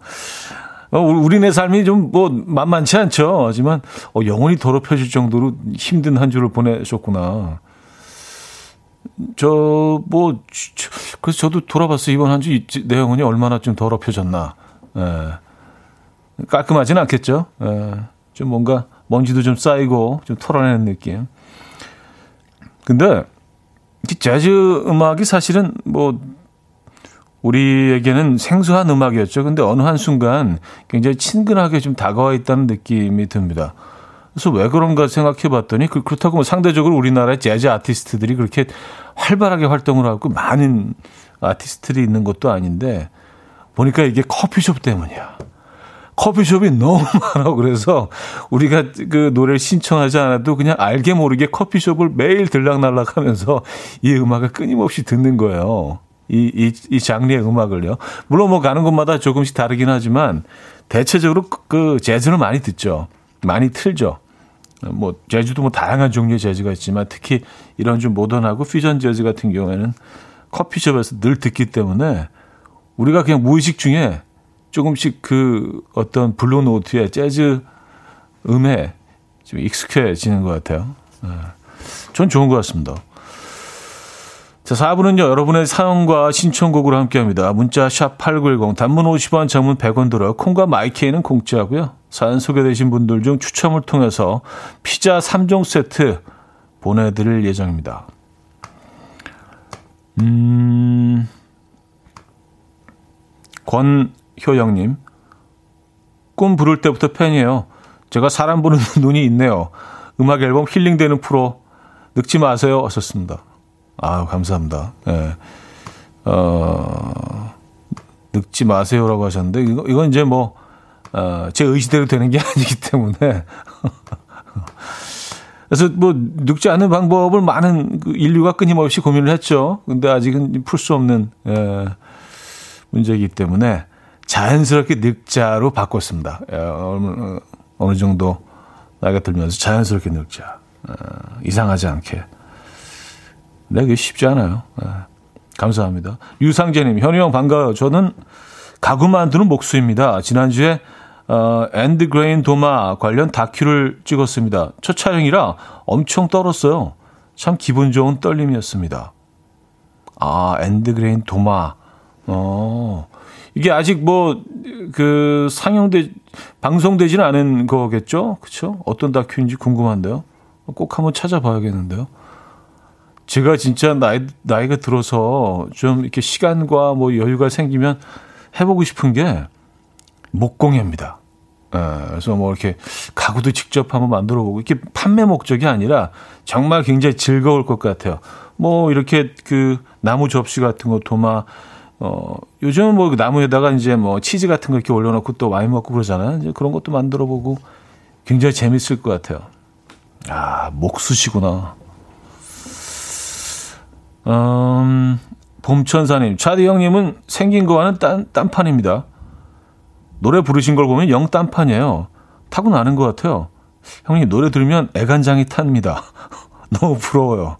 [laughs] 어, 우리네 삶이 좀 뭐 만만치 않죠. 하지만 어, 영혼이 더럽혀질 정도로 힘든 한 주를 보내셨구나. 저, 뭐, 그래서 저도 돌아봤어요. 이번 한 주 내 영혼이 얼마나 좀 더럽혀졌나. 예. 깔끔하진 않겠죠. 예. 좀 뭔가 먼지도 좀 쌓이고 좀 털어내는 느낌. 근데 재즈 음악이 사실은 뭐 우리에게는 생소한 음악이었죠. 근데 어느 한 순간 굉장히 친근하게 좀 다가와 있다는 느낌이 듭니다. 그래서 왜 그런가 생각해 봤더니 그, 그렇다고 뭐 상대적으로 우리나라의 재즈 아티스트들이 그렇게 활발하게 활동을 하고 많은 아티스트들이 있는 것도 아닌데 보니까 이게 커피숍 때문이야. 커피숍이 너무 [laughs] 많아. 그래서 우리가 그 노래를 신청하지 않아도 그냥 알게 모르게 커피숍을 매일 들락날락 하면서 이 음악을 끊임없이 듣는 거예요. 이, 이, 이 장르의 음악을요. 물론 뭐 가는 곳마다 조금씩 다르긴 하지만 대체적으로 그, 그 재즈를 많이 듣죠. 많이 틀죠. 뭐 재즈도 뭐 다양한 종류의 재즈가 있지만 특히 이런 좀 모던하고 퓨전 재즈 같은 경우에는 커피숍에서 늘 듣기 때문에 우리가 그냥 무의식 중에 조금씩 그 어떤 블루 노트의 재즈 음에 좀 익숙해지는 것 같아요. 네. 전 좋은 것 같습니다. 자, 4부는요, 여러분의 사연과 신청곡으로 함께 합니다. 문자 샵8910, 단문 50원, 장문 100원 들어 콩과 마이케이는 공짜고요. 사연 소개되신 분들 중 추첨을 통해서 피자 3종 세트 보내드릴 예정입니다. 음, 권효영님, 꿈 부를 때부터 팬이에요. 제가 사람 보는 [laughs] 눈이 있네요. 음악 앨범 힐링되는 프로 늙지 마세요. 하셨습니다. 아 감사합니다. 예. 어, 늙지 마세요라고 하셨는데, 이거, 이건 이제 뭐, 어, 제 의지대로 되는 게 [laughs] 아니기 때문에. [laughs] 그래서 뭐 늙지 않는 방법을 많은 그 인류가 끊임없이 고민을 했죠. 근데 아직은 풀 수 없는 예, 문제이기 때문에 자연스럽게 늙자로 바꿨습니다. 예, 어느, 어느 정도 나이가 들면서 자연스럽게 늙자. 어, 이상하지 않게. 네, 그게 쉽지 않아요. 예, 감사합니다. 유상재님, 현우 형 반가워요. 저는 가구 만드는 목수입니다. 지난주에 어, end grain 도마 관련 다큐를 찍었습니다. 첫 촬영이라 엄청 떨었어요. 참 기분 좋은 떨림이었습니다. 아, end grain 도마. 어, 이게 아직 뭐, 그, 상영돼, 방송되지는 않은 거겠죠? 그쵸? 어떤 다큐인지 궁금한데요? 꼭 한번 찾아봐야겠는데요? 제가 진짜 나이, 나이가 들어서 좀 이렇게 시간과 뭐 여유가 생기면 해보고 싶은 게 목공예입니다. 예, 그래서 뭐 이렇게 가구도 직접 한번 만들어 보고 이렇게 판매 목적이 아니라 정말 굉장히 즐거울 것 같아요. 뭐 이렇게 그 나무 접시 같은 거 도마 어, 요즘은 뭐 나무에다가 이제 뭐 치즈 같은 거 이렇게 올려놓고 또 와인 먹고 그러잖아요. 이제 그런 것도 만들어 보고 굉장히 재밌을 것 같아요. 아, 목수시구나. 음, 봄천사님, 차디 형님은 생긴 거와는 딴, 딴판입니다. 노래 부르신 걸 보면 영 딴판이에요. 타고나는 것 같아요. 형님, 노래 들으면 애간장이 탑니다. [laughs] 너무 부러워요.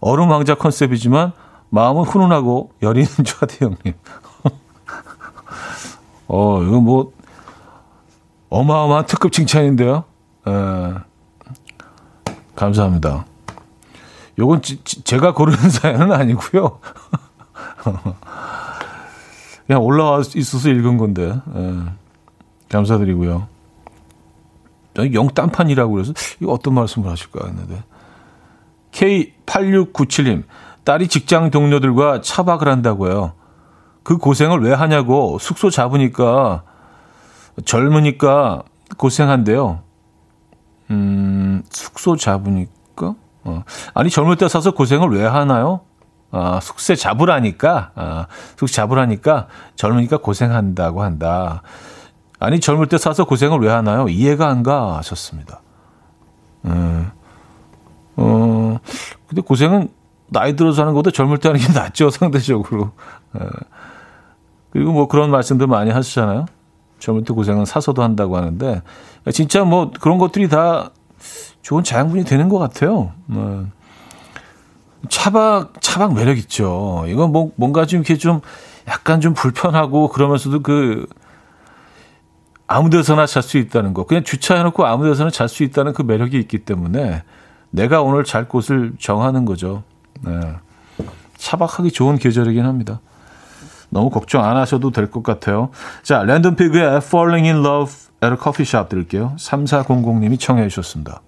얼음 왕자 컨셉이지만 마음은 훈훈하고 여리는 차디 형님. [laughs] 어, 이거 뭐, 어마어마한 특급 칭찬인데요. 에, 감사합니다. 요건 지, 지, 제가 고르는 [laughs] 사연은 아니고요. 그냥 올라와 있어서 읽은 건데. 에, 감사드리고요. 영딴판이라고 그래서 이거 어떤 말씀을 하실까 했는데. K8697님, 딸이 직장 동료들과 차박을 한다고요. 그 고생을 왜 하냐고 숙소 잡으니까 젊으니까 고생한대요. 음, 숙소 잡으니까? 어. 아니, 젊을 때 사서 고생을 왜 하나요? 아, 숙세 잡으라니까, 아, 숙세 잡으라니까 젊으니까 고생한다고 한다. 아니, 젊을 때 사서 고생을 왜 하나요? 이해가 안 가 하셨습니다. 음, 어, 근데 고생은 나이 들어서 하는 것보다 젊을 때 하는 게 낫죠, 상대적으로. 예. 그리고 뭐 그런 말씀들 많이 하시잖아요. 젊을 때 고생은 사서도 한다고 하는데, 진짜 뭐 그런 것들이 다 좋은 자양분이 되는 것 같아요. 뭐. 차박, 차박 매력 있죠. 이건 뭐, 뭔가 좀 이렇게 좀 약간 좀 불편하고 그러면서도 그 아무 데서나 잘 수 있다는 거. 그냥 주차해놓고 아무 데서나 잘 수 있다는 그 매력이 있기 때문에 내가 오늘 잘 곳을 정하는 거죠. 네. 차박하기 좋은 계절이긴 합니다. 너무 걱정 안 하셔도 될 것 같아요. 자, 랜덤 피그의 Falling in Love at a Coffee Shop 들을게요. 3400님이 청해 주셨습니다.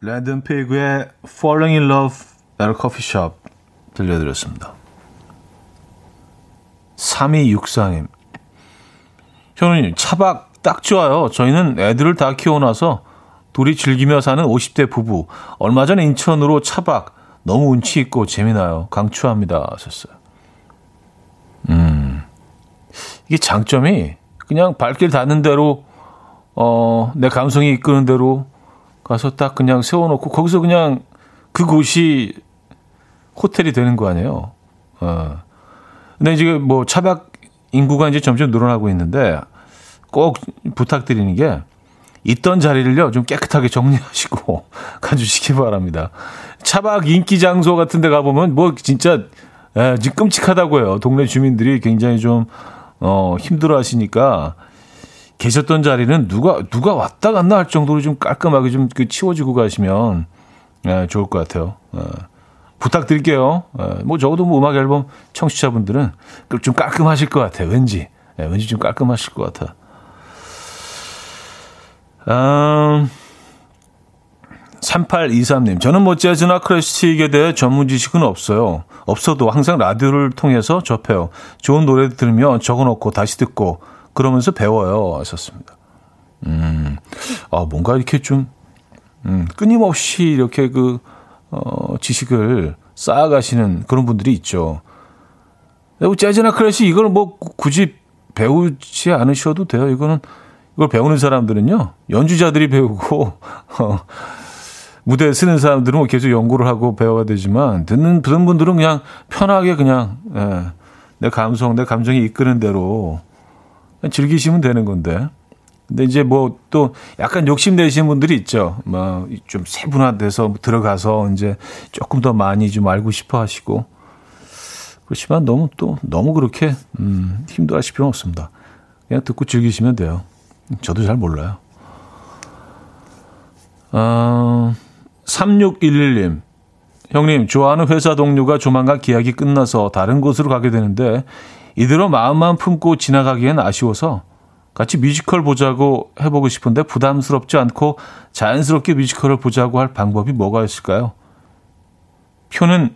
랜덤 피그의 Falling in Love at a Coffee Shop 들려드렸습니다. 3264님. 현우님, 차박 딱 좋아요. 저희는 애들을 다 키워놔서 둘이 즐기며 사는 50대 부부. 얼마 전 인천으로 차박. 너무 운치 있고 재미나요. 강추합니다. 하셨어요. 음. 이게 장점이 그냥 발길 닿는 대로, 어, 내 감성이 이끄는 대로 가서 딱 그냥 세워놓고 거기서 그냥 그곳이 호텔이 되는 거 아니에요. 어. 근데 이제 뭐 차박 인구가 이제 점점 늘어나고 있는데 꼭 부탁드리는 게 있던 자리를요 좀 깨끗하게 정리하시고 [laughs] 가주시기 바랍니다. 차박 인기 장소 같은 데 가보면 뭐 진짜 예, 지금 끔찍하다고요. 동네 주민들이 굉장히 좀 어, 힘들어 하시니까 계셨던 자리는 누가 누가 왔다 갔나 할 정도로 좀 깔끔하게 좀 그 치워주고 가시면 예, 좋을 것 같아요. 예. 부탁드릴게요. 예, 뭐 적어도 뭐 음악 앨범 청취자분들은 좀 깔끔하실 것 같아요. 왠지 예, 왠지 좀 깔끔하실 것 같아. 음, 3823님, 저는 뭐 재즈나 클래식에 대해 전문 지식은 없어요. 없어도 항상 라디오를 통해서 접해요. 좋은 노래 들으면 적어놓고 다시 듣고 그러면서 배워요. 하셨습니다. 음, 아, 뭔가 이렇게 좀, 음, 끊임없이 이렇게 그, 어, 지식을 쌓아가시는 그런 분들이 있죠. 뭐 재즈나 클래식 이걸 뭐 굳이 배우지 않으셔도 돼요. 이거는 이걸 배우는 사람들은요 연주자들이 배우고 [laughs] 어, 무대에 쓰는 사람들은 뭐 계속 연구를 하고 배워야 되지만 듣는 듣는 분들은 그냥 편하게 그냥 예, 내 감성, 내 감정이 이끄는 대로 즐기시면 되는 건데. 근데 이제 뭐 또 약간 욕심 내시는 분들이 있죠. 뭐 좀 세분화돼서 들어가서 이제 조금 더 많이 좀 알고 싶어 하시고. 그렇지만 너무 또 너무 그렇게 음, 힘들어하실 필요는 없습니다. 그냥 듣고 즐기시면 돼요. 저도 잘 몰라요. 어, 3611님. 형님, 좋아하는 회사 동료가 조만간 계약이 끝나서 다른 곳으로 가게 되는데 이대로 마음만 품고 지나가기엔 아쉬워서 같이 뮤지컬 보자고 해보고 싶은데 부담스럽지 않고 자연스럽게 뮤지컬을 보자고 할 방법이 뭐가 있을까요? 표는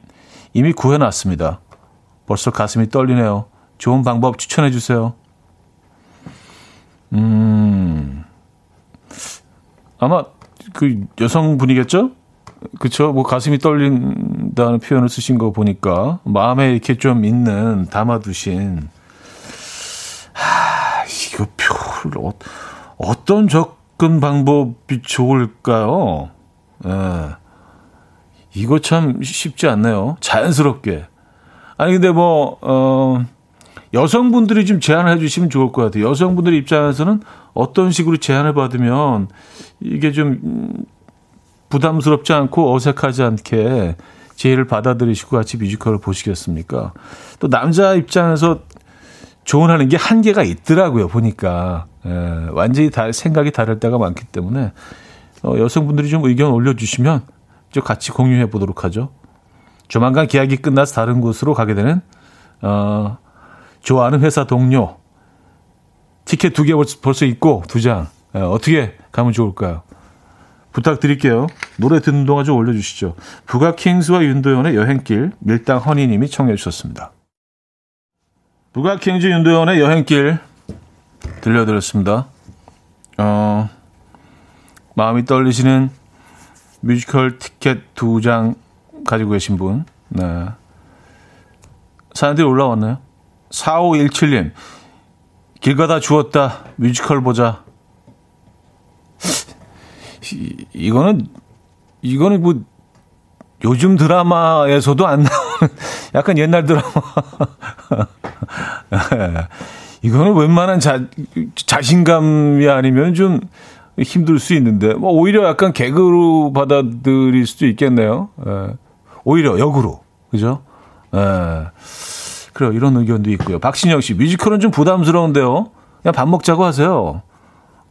이미 구해놨습니다. 벌써 가슴이 떨리네요. 좋은 방법 추천해 주세요. 음, 아마 그 여성분이겠죠? 그쵸. 뭐 가슴이 떨린다는 표현을 쓰신 거 보니까 마음에 이렇게 좀 있는 담아두신 하, 이거 표를 어, 어떤 접근 방법이 좋을까요? 예. 이거 참 쉽지 않네요. 자연스럽게. 아니 근데 뭐 어. 여성분들이 좀 제안을 해주시면 좋을 것 같아요. 여성분들 입장에서는 어떤 식으로 제안을 받으면 이게 좀 부담스럽지 않고 어색하지 않게 제의를 받아들이시고 같이 뮤지컬을 보시겠습니까? 또 남자 입장에서 조언하는 게 한계가 있더라고요, 보니까. 예, 완전히 다, 생각이 다를 때가 많기 때문에 어, 여성분들이 좀 의견 올려주시면 좀 같이 공유해 보도록 하죠. 조만간 계약이 끝나서 다른 곳으로 가게 되는, 어, 좋아하는 회사 동료. 티켓 두 개 벌써 있고, 두 장. 예, 어떻게 가면 좋을까요? 부탁드릴게요. 노래 듣는 동안 좀 올려주시죠. 부가킹스와 윤도현의 여행길, 밀당 허니님이 청해 주셨습니다. 부가킹즈 윤도현의 여행길 들려드렸습니다. 어, 마음이 떨리시는 뮤지컬 티켓 두 장 가지고 계신 분. 네. 사연들이 올라왔나요? 4517님. 길 가다 주웠다. 뮤지컬 보자. 이, 이거는, 이거는 뭐, 요즘 드라마에서도 안 나오는, [laughs] 약간 옛날 드라마. [laughs] 이거는 웬만한 자, 자신감이 아니면 좀 힘들 수 있는데, 뭐, 오히려 약간 개그로 받아들일 수도 있겠네요. 예. 오히려 역으로. 그죠? 예. 그래요. 이런 의견도 있고요. 박신영 씨, 뮤지컬은 좀 부담스러운데요. 그냥 밥 먹자고 하세요.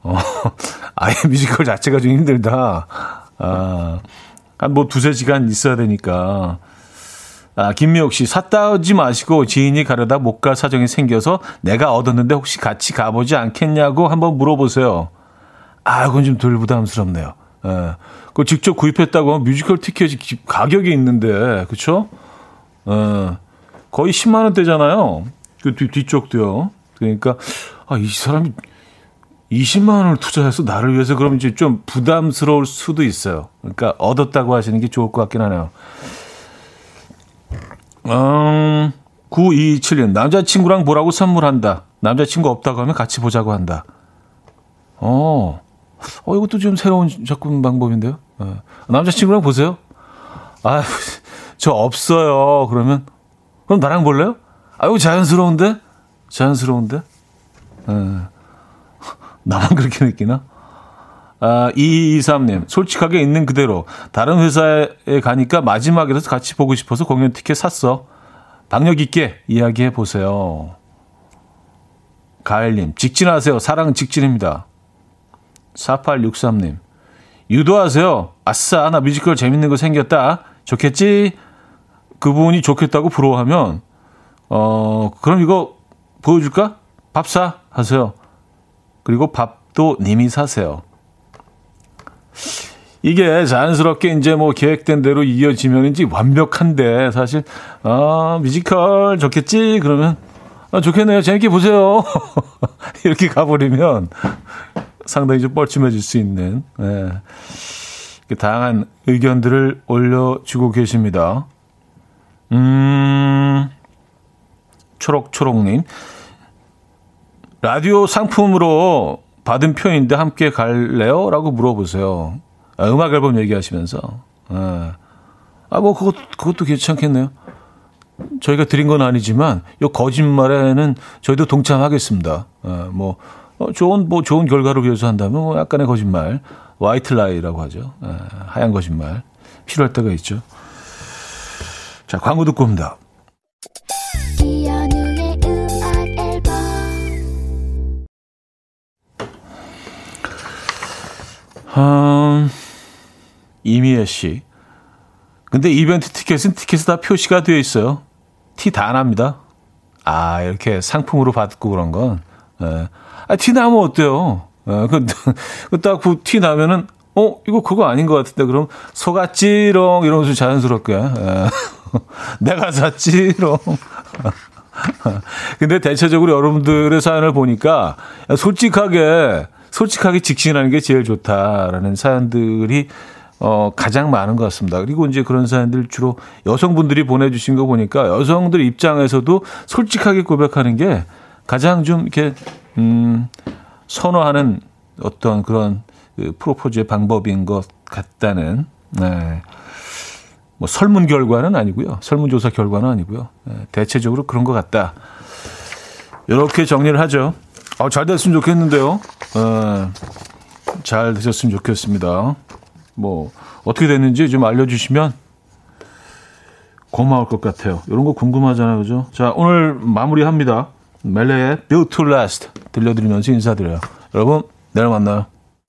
어, [laughs] 아예 뮤지컬 자체가 좀 힘들다. 아, 한 뭐 두세 시간 있어야 되니까. 아, 김미옥 씨, 샀다고 하지 마시고 지인이 가려다 못 갈 사정이 생겨서 내가 얻었는데 혹시 같이 가보지 않겠냐고 한번 물어보세요. 아, 그건 좀 덜 부담스럽네요. 예. 그 직접 구입했다고 하면 뮤지컬 티켓이 가격이 있는데, 그쵸? 예. 거의 10만 원대잖아요. 그 뒤, 뒤쪽도요. 그러니까, 아, 이 사람이 20만 원을 투자해서 나를 위해서 그럼 이제 좀 부담스러울 수도 있어요. 그러니까 얻었다고 하시는 게 좋을 것 같긴 하네요. 음, 9227년 남자친구랑 보라고 선물한다. 남자친구 없다고 하면 같이 보자고 한다. 어, 어 이것도 좀 새로운 접근 방법인데요. 네. 남자친구랑 보세요. 아, 저 없어요. 그러면 그럼 나랑 볼래요? 아유 자연스러운데, 자연스러운데. 네. 나만 [laughs] 그렇게 느끼나? 아, 2223님, 솔직하게 있는 그대로. 다른 회사에 가니까 마지막이라서 같이 보고 싶어서 공연 티켓 샀어. 박력 있게 이야기해 보세요. 가을님, 직진하세요. 사랑은 직진입니다. 4863님, 유도하세요. 아싸, 나 뮤지컬 재밌는 거 생겼다. 좋겠지? 그분이 좋겠다고 부러워하면, 어, 그럼 이거 보여줄까? 밥 사 하세요. 그리고 밥도 님이 사세요. 이게 자연스럽게 이제 뭐 계획된 대로 이어지면인지 완벽한데 사실 아 뮤지컬 좋겠지 그러면 아 좋겠네요 재밌게 보세요 [laughs] 이렇게 가버리면 상당히 좀 뻘쭘해질 수 있는 네. 다양한 의견들을 올려주고 계십니다. 음 초록초록님 라디오 상품으로 받은 표인데 함께 갈래요? 라고 물어보세요. 아, 음악 앨범 얘기하시면서. 아, 아, 뭐, 그것, 그것도 괜찮겠네요. 저희가 드린 건 아니지만, 요 거짓말에는 저희도 동참하겠습니다. 아, 뭐, 어, 좋은, 뭐, 좋은 결과를 위해서 한다면, 뭐, 약간의 거짓말. 화이트 라이라고 하죠. 아, 하얀 거짓말. 필요할 때가 있죠. 자, 광고 듣고 옵니다. 음, 이미애 씨. 근데 이벤트 티켓은 티켓에 다 표시가 되어 있어요. 티 다 납니다. 아, 이렇게 상품으로 받고 그런 건. 예. 아, 티 나면 어때요? 예, 그, 딱티 그 나면은, 어, 이거 그거 아닌 것 같은데. 그럼 속았지롱 이러면서 자연스럽게. 예. [laughs] 내가 샀지롱. [laughs] 근데 대체적으로 여러분들의 사연을 보니까 솔직하게 솔직하게 직진하는 게 제일 좋다라는 사연들이 어, 가장 많은 것 같습니다. 그리고 이제 그런 사연들 주로 여성분들이 보내주신 거 보니까 여성들 입장에서도 솔직하게 고백하는 게 가장 좀 이렇게, 음, 선호하는 어떤 그런 그 프로포즈의 방법인 것 같다는, 네. 뭐 설문 결과는 아니고요. 설문조사 결과는 아니고요. 네, 대체적으로 그런 것 같다. 이렇게 정리를 하죠. 아, 잘 됐으면 좋겠는데요. 어, 잘 되셨으면 좋겠습니다. 뭐 어떻게 됐는지 좀 알려주시면 고마울 것 같아요. 이런 거 궁금하잖아요, 그죠? 자, 오늘 마무리합니다. 멜레의 Built to Last 들려드리면서 인사드려요. 여러분, 내일 만나요.